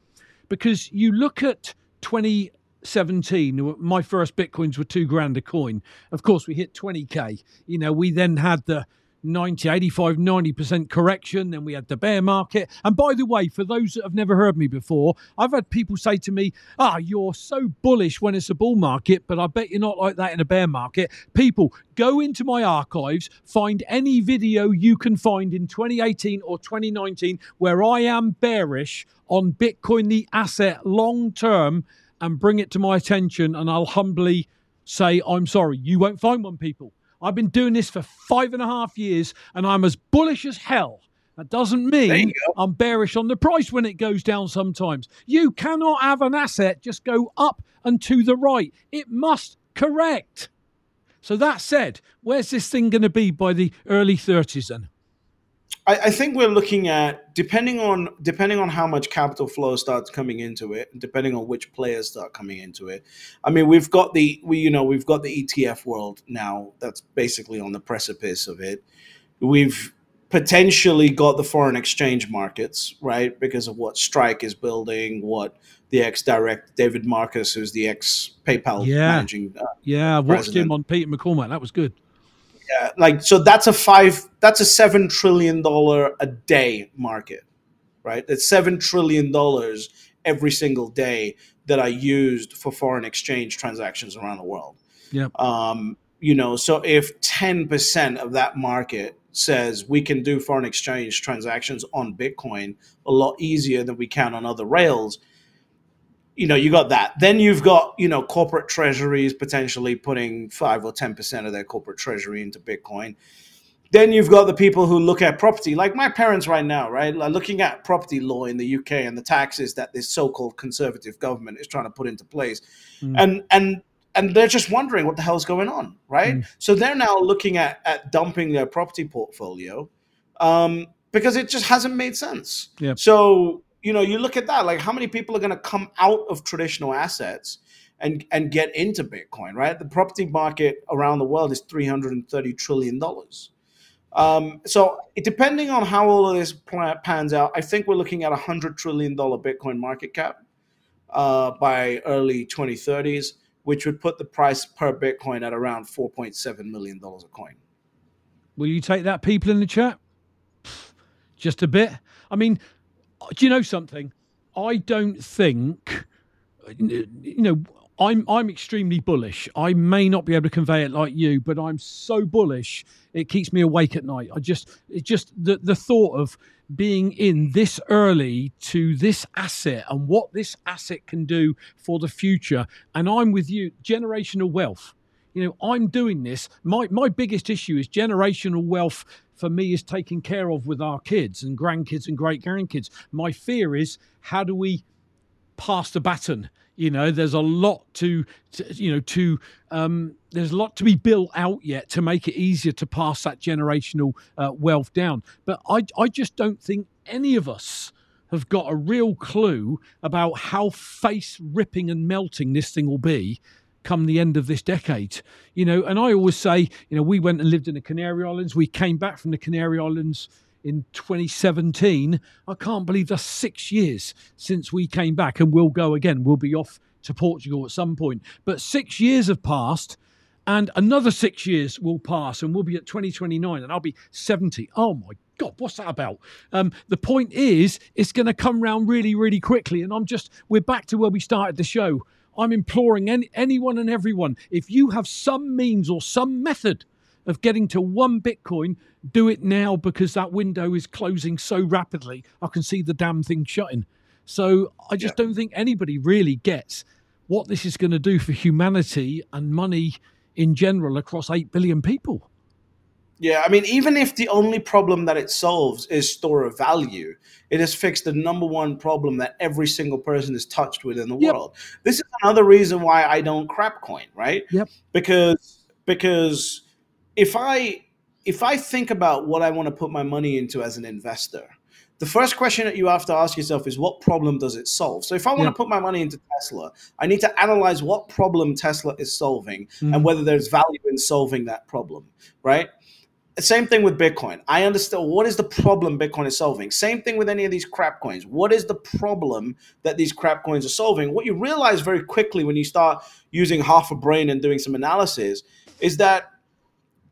Because you look at 2017, my first Bitcoins were two grand a coin. Of course, we hit 20K. You know, we then had the 90, 85, 90% correction. Then we had the bear market. And by the way, for those that have never heard me before, I've had people say to me, ah, you're so bullish when it's a bull market, but I bet you're not like that in a bear market. People, go into my archives, find any video you can find in 2018 or 2019 where I am bearish on Bitcoin, the asset long term, and bring it to my attention. And I'll humbly say, I'm sorry. You won't find one, people. I've been doing this for five and a half years and I'm as bullish as hell. That doesn't mean I'm bearish on the price when it goes down sometimes. You cannot have an asset just go up and to the right. It must correct. So that said, where's this thing going to be by the early 30s then? I, I, think we're looking at depending on depending on how much capital flow starts coming into it, depending on which players start coming into it. I mean, we've got the we you know we've got the ETF world now that's basically on the precipice of it. We've potentially got the foreign exchange markets, right? Because of what Strike is building, what the ex direct David Marcus, who's the ex PayPal yeah. managing. Uh, yeah, I watched him on Peter McCormack. That was good. Yeah, like so that's a five that's a seven trillion dollar a day market, right? That's seven trillion dollars every single day that I used for foreign exchange transactions around the world. Yeah. Um, you know, so if 10% of that market says we can do foreign exchange transactions on Bitcoin a lot easier than we can on other rails, you know, you got that. Then you've got, you know, corporate treasuries potentially putting five or 10% of their corporate treasury into Bitcoin. Then you've got the people who look at property, like my parents right now, right? Looking at property law in the UK and the taxes that this so-called conservative government is trying to put into place. Mm. And and and they're just wondering what the hell's going on, right? Mm. So they're now looking at at dumping their property portfolio um, because it just hasn't made sense. Yep. So you know, you look at that, like how many people are going to come out of traditional assets and and get into Bitcoin, right? The property market around the world is three hundred and thirty trillion dollars. Um, so depending on how all of this pans out, I think we're looking at a hundred trillion dollar Bitcoin market cap uh, by early 2030s which would put the price per Bitcoin at around $4.7 million a coin. Will you take that, people in the chat? Just a bit. I mean, Uh, do you know something? I don't think, you know, I'm I'm extremely bullish. I may not be able to convey it like you, but I'm so bullish it keeps me awake at night. I just it just the the thought of being in this early to this asset and what this asset can do for the future. And I'm with you, generational wealth. You know, I'm doing this. My my biggest issue is generational wealth for me is taken care of with our kids and grandkids and great grandkids. My fear is how do we pass the baton? You know, there's a lot to, to you know, to um, there's a lot to be built out yet to make it easier to pass that generational uh, wealth down. But I, I just don't think any of us have got a real clue about how face ripping and melting this thing will be come the end of this decade. You know, and I always say, you know, we went and lived in the Canary Islands. We came back from the Canary Islands in 2017. I can't believe that's six years since we came back, and we'll go again. We'll be off to Portugal at some point. But six years have passed, and another six years will pass, and we'll be at 2029, and I'll be 70. Oh my God, what's that about? Um, the point is, it's going to come round really, really quickly. And I'm just, we're back to where we started the show. I'm imploring any, anyone and everyone, if you have some means or some method of getting to one Bitcoin, do it now because that window is closing so rapidly. I can see the damn thing shutting. So I just yeah. don't think anybody really gets what this is going to do for humanity and money in general across 8 billion people. Yeah, I mean, even if the only problem that it solves is store of value, it has fixed the number one problem that every single person is touched with in the yep. world. This is another reason why I don't crap coin, right? Yep. Because because if I if I think about what I want to put my money into as an investor, the first question that you have to ask yourself is what problem does it solve? So if I want yeah. to put my money into Tesla, I need to analyze what problem Tesla is solving mm. and whether there's value in solving that problem, right? Same thing with Bitcoin. I understand what is the problem Bitcoin is solving. Same thing with any of these crap coins. What is the problem that these crap coins are solving? What you realize very quickly when you start using half a brain and doing some analysis is that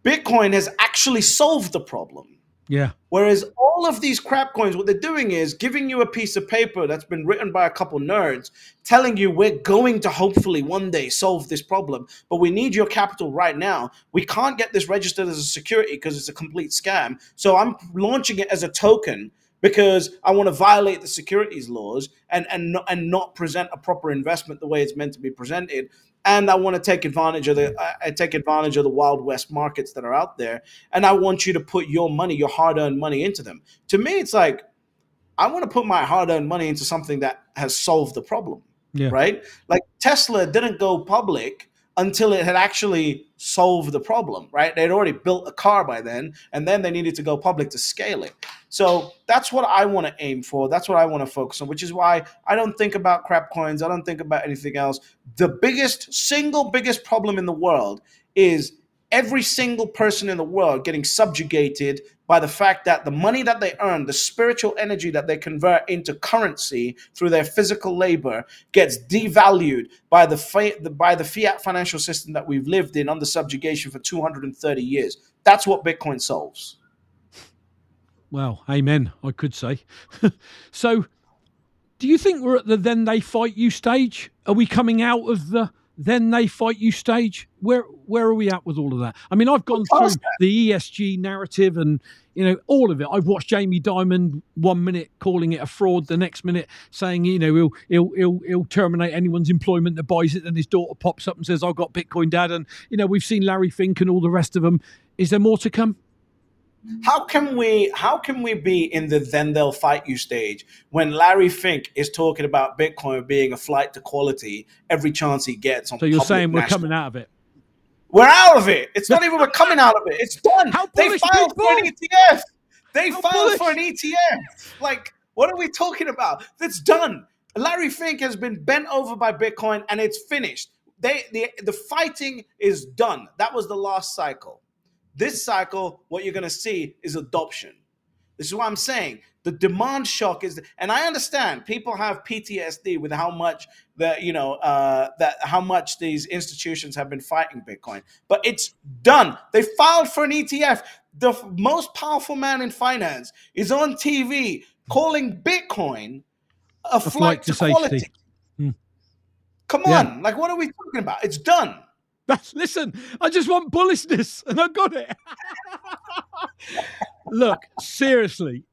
Bitcoin has actually solved the problem. Yeah. Whereas all of these crap coins, what they're doing is giving you a piece of paper that's been written by a couple nerds, telling you we're going to hopefully one day solve this problem, but we need your capital right now. We can't get this registered as a security because it's a complete scam. So I'm launching it as a token because I want to violate the securities laws and and and not present a proper investment the way it's meant to be presented and I want to take advantage of the I take advantage of the wild west markets that are out there, and I want you to put your money, your hard earned money, into them. To me, it's like I want to put my hard earned money into something that has solved the problem. Yeah. Right? Like Tesla didn't go public until it had actually solved the problem, right? They'd already built a car by then, and then they needed to go public to scale it. So that's what I want to aim for. That's what I want to focus on, which is why I don't think about crap coins. I don't think about anything else. The biggest, single biggest problem in the world is every single person in the world getting subjugated by the fact that the money that they earn, the spiritual energy that they convert into currency through their physical labor, gets devalued by the, by the fiat financial system that we've lived in under subjugation for 230 years. That's what Bitcoin solves. Well, amen, I could say. so, do you think we're at the then they fight you stage? Are we coming out of the then they fight you stage. Where where are we at with all of that? I mean, I've gone through the ESG narrative and you know all of it. I've watched Jamie Dimon one minute calling it a fraud, the next minute saying you know he'll he'll he'll, he'll terminate anyone's employment that buys it. Then his daughter pops up and says, "I've got Bitcoin, Dad," and you know we've seen Larry Fink and all the rest of them. Is there more to come? How can we how can we be in the then they'll fight you stage when Larry Fink is talking about Bitcoin being a flight to quality every chance he gets on So you're saying we're coming out of it. We're out of it. It's not even we're coming out of it. It's done. How they filed for an ETF. They How filed bullish? for an ETF. Like, what are we talking about? That's done. Larry Fink has been bent over by Bitcoin and it's finished. They the the fighting is done. That was the last cycle. This cycle, what you're going to see is adoption. This is what I'm saying. The demand shock is, and I understand people have PTSD with how much that you know uh, that how much these institutions have been fighting Bitcoin, but it's done. They filed for an ETF. The f- most powerful man in finance is on TV calling Bitcoin a, flight, flight to to, safety. quality. Hmm. Come Yeah. on, like what are we talking about? It's done. That's listen. I just want bullishness, and I got it. Look, seriously,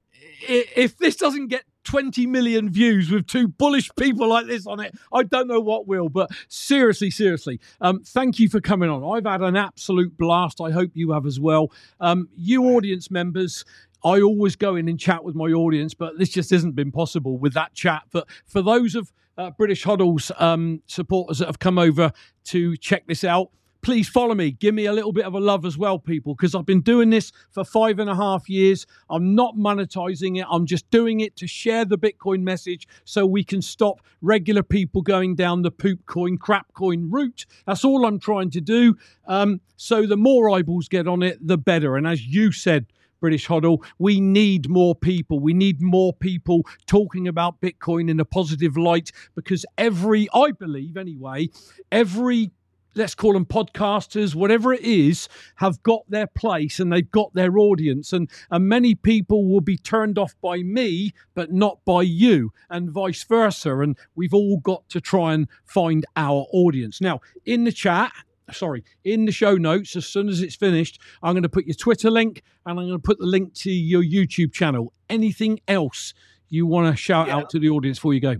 if this doesn't get 20 million views with two bullish people like this on it, I don't know what will. But seriously, seriously, um, thank you for coming on. I've had an absolute blast. I hope you have as well. Um, you audience members. I always go in and chat with my audience, but this just hasn't been possible with that chat. But for those of uh, British Hodl's um, supporters that have come over to check this out, please follow me. Give me a little bit of a love as well, people, because I've been doing this for five and a half years. I'm not monetizing it. I'm just doing it to share the Bitcoin message so we can stop regular people going down the poop coin, crap coin route. That's all I'm trying to do. Um, so the more eyeballs get on it, the better. And as you said, British Hodl. We need more people. We need more people talking about Bitcoin in a positive light because every, I believe anyway, every let's call them podcasters, whatever it is, have got their place and they've got their audience. And, and many people will be turned off by me, but not by you, and vice versa. And we've all got to try and find our audience. Now, in the chat, sorry, in the show notes, as soon as it's finished, I'm going to put your Twitter link and I'm going to put the link to your YouTube channel. Anything else you want to shout Yeah. out to the audience before you go?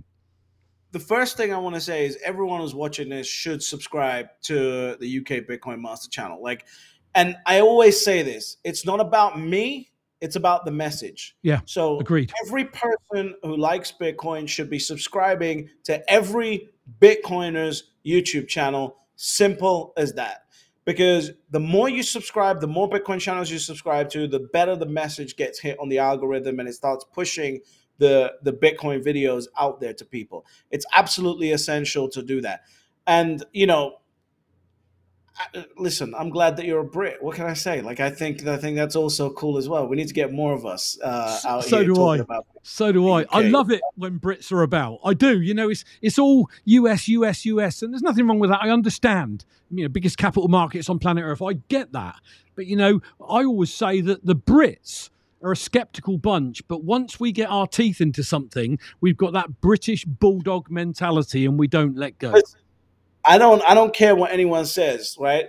the first thing I want to say is everyone who's watching this should subscribe to the UK Bitcoin Master channel. Like, and I always say this: it's not about me; it's about the message. Yeah, So Agreed. every person who likes Bitcoin should be subscribing to every Bitcoiner's YouTube channel. Simple as that. Because the more you subscribe, the more Bitcoin channels you subscribe to, the better the message gets hit on the algorithm and it starts pushing the, the Bitcoin videos out there to people. It's absolutely essential to do that. And, you know, listen, I'm glad that you're a Brit. What can I say? Like, I think I think that's also cool as well. We need to get more of us uh, out So here do talking I. about So do I. I love it when Brits are about. I do. You know, it's it's all US, US, US, and there's nothing wrong with that. I understand. You know, biggest capital markets on planet Earth. I get that. But you know, I always say that the Brits are a skeptical bunch, but once we get our teeth into something, we've got that British bulldog mentality and we don't let go. Listen, I don't I don't care what anyone says, right?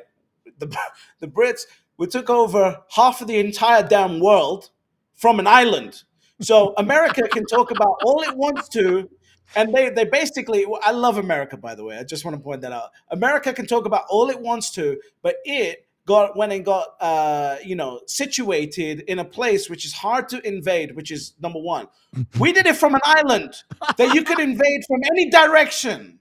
The the Brits we took over half of the entire damn world from an island. So America can talk about all it wants to and they they basically I love America by the way. I just want to point that out. America can talk about all it wants to, but it got went and got uh you know situated in a place which is hard to invade, which is number 1. We did it from an island that you could invade from any direction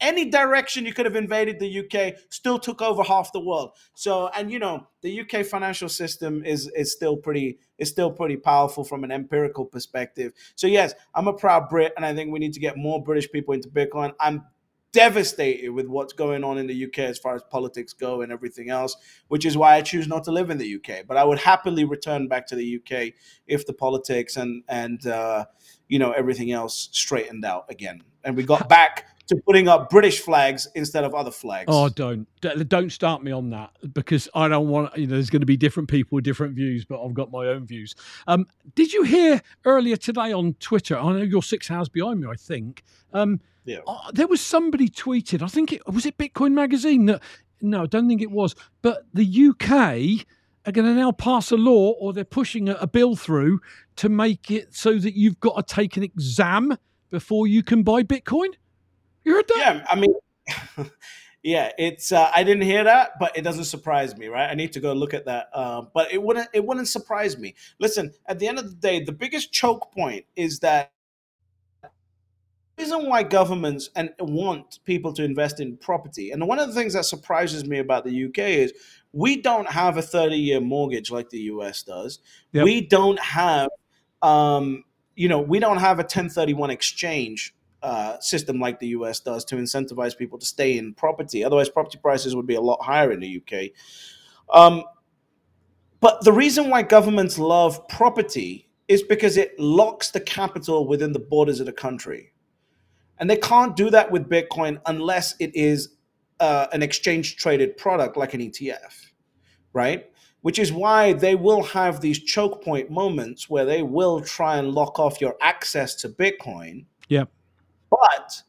any direction you could have invaded the UK, still took over half the world. So, and you know, the UK financial system is is still pretty is still pretty powerful from an empirical perspective. So, yes, I'm a proud Brit, and I think we need to get more British people into Bitcoin. I'm devastated with what's going on in the UK as far as politics go and everything else, which is why I choose not to live in the UK. But I would happily return back to the UK if the politics and and uh, you know everything else straightened out again, and we got back to putting up British flags instead of other flags. Oh, don't don't start me on that because I don't want. You know, there's going to be different people with different views, but I've got my own views. Um, did you hear earlier today on Twitter? I know you're six hours behind me. I think. Um, yeah. Uh, there was somebody tweeted. I think it was it Bitcoin Magazine that. No, I don't think it was. But the UK are going to now pass a law, or they're pushing a, a bill through to make it so that you've got to take an exam before you can buy Bitcoin. You heard that? Yeah, I mean, yeah, it's. Uh, I didn't hear that, but it doesn't surprise me, right? I need to go look at that. Uh, but it wouldn't. It wouldn't surprise me. Listen, at the end of the day, the biggest choke point is that reason why governments and want people to invest in property and one of the things that surprises me about the UK is we don't have a 30 year mortgage like the US does. Yep. We don't have um, you know, we don't have a 1031 exchange uh, system like the US does to incentivize people to stay in property. Otherwise, property prices would be a lot higher in the UK. Um, but the reason why governments love property is because it locks the capital within the borders of the country. And they can't do that with Bitcoin unless it is uh, an exchange traded product like an ETF, right? Which is why they will have these choke point moments where they will try and lock off your access to Bitcoin. Yeah. But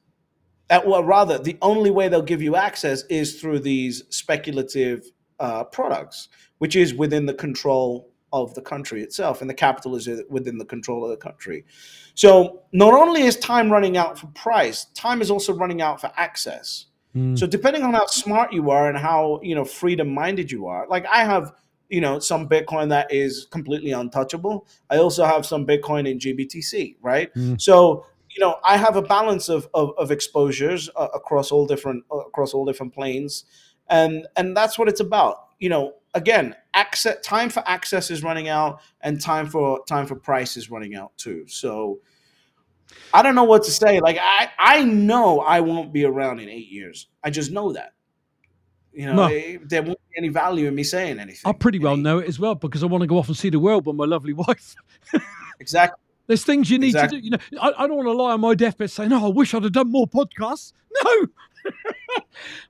at, well, rather, the only way they'll give you access is through these speculative uh, products, which is within the control of the country itself, and the capital is within the control of the country. So not only is time running out for price, time is also running out for access. Mm. So depending on how smart you are and how you know freedom minded you are, like I have you know some Bitcoin that is completely untouchable. I also have some Bitcoin in GBTC, right? Mm. So you know I have a balance of of, of exposures uh, across all different uh, across all different planes, and and that's what it's about. You know, again, access time for access is running out, and time for time for price is running out too. So I don't know what to say. Like I, I know I won't be around in eight years. I just know that. You know, no. there won't be any value in me saying anything. I pretty well know it as well because I want to go off and see the world with my lovely wife. exactly. There's things you need exactly. to do. You know, I, I don't want to lie on my deathbed saying, "No, I wish I'd have done more podcasts." No, I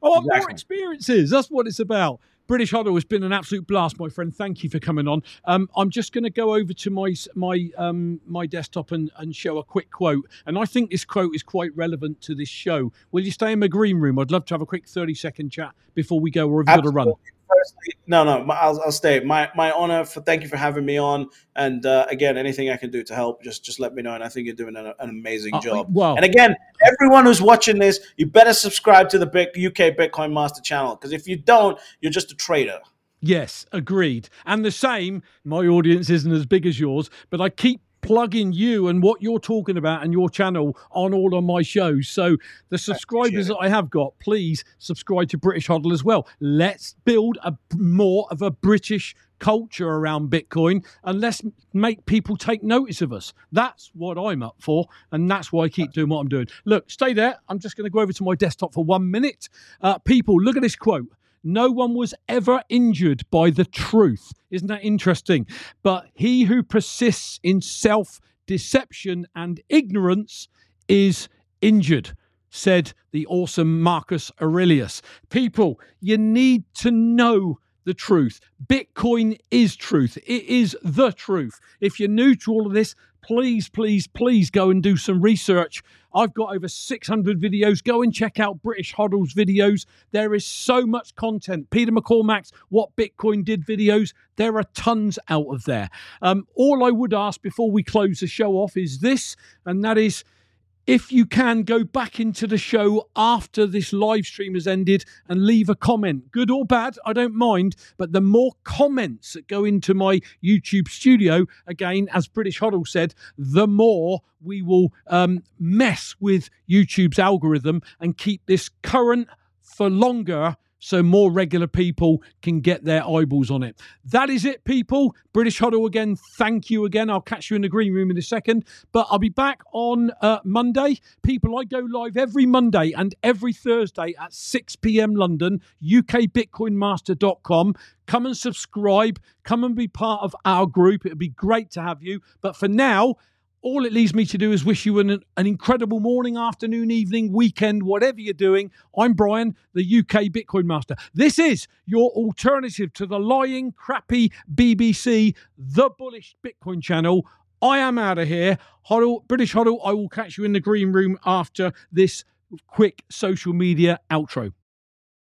want exactly. more experiences. That's what it's about. British Hodl has been an absolute blast, my friend. Thank you for coming on. Um, I'm just going to go over to my my um, my desktop and, and show a quick quote, and I think this quote is quite relevant to this show. Will you stay in my green room? I'd love to have a quick 30 second chat before we go, or have you got to run? Firstly, no, no, I'll, I'll stay. My my honor for thank you for having me on. And uh, again, anything I can do to help, just just let me know. And I think you're doing an, an amazing uh, job. Well, and again, everyone who's watching this, you better subscribe to the Big UK Bitcoin Master channel because if you don't, you're just a trader. Yes, agreed. And the same, my audience isn't as big as yours, but I keep plugging you and what you're talking about and your channel on all of my shows. So the subscribers that I have got, please subscribe to British Hodl as well. Let's build a more of a British culture around Bitcoin and let's make people take notice of us. That's what I'm up for, and that's why I keep doing what I'm doing. Look, stay there. I'm just going to go over to my desktop for one minute. Uh, people, look at this quote. No one was ever injured by the truth. Isn't that interesting? But he who persists in self deception and ignorance is injured, said the awesome Marcus Aurelius. People, you need to know the truth. Bitcoin is truth. It is the truth. If you're new to all of this, please, please, please go and do some research. I've got over 600 videos. Go and check out British Hodl's videos. There is so much content. Peter McCormack's What Bitcoin Did videos. There are tons out of there. Um, all I would ask before we close the show off is this, and that is if you can go back into the show after this live stream has ended and leave a comment, good or bad, I don't mind. But the more comments that go into my YouTube studio, again, as British Hodl said, the more we will um, mess with YouTube's algorithm and keep this current for longer so more regular people can get their eyeballs on it. That is it, people. British Hodl again, thank you again. I'll catch you in the green room in a second, but I'll be back on uh, Monday. People, I go live every Monday and every Thursday at 6 p.m. London, ukbitcoinmaster.com. Come and subscribe, come and be part of our group. It'd be great to have you. But for now, all it leaves me to do is wish you an, an incredible morning, afternoon, evening, weekend, whatever you're doing. I'm Brian, the UK Bitcoin Master. This is your alternative to the lying, crappy BBC, the bullish Bitcoin channel. I am out of here. British Hodl, I will catch you in the green room after this quick social media outro.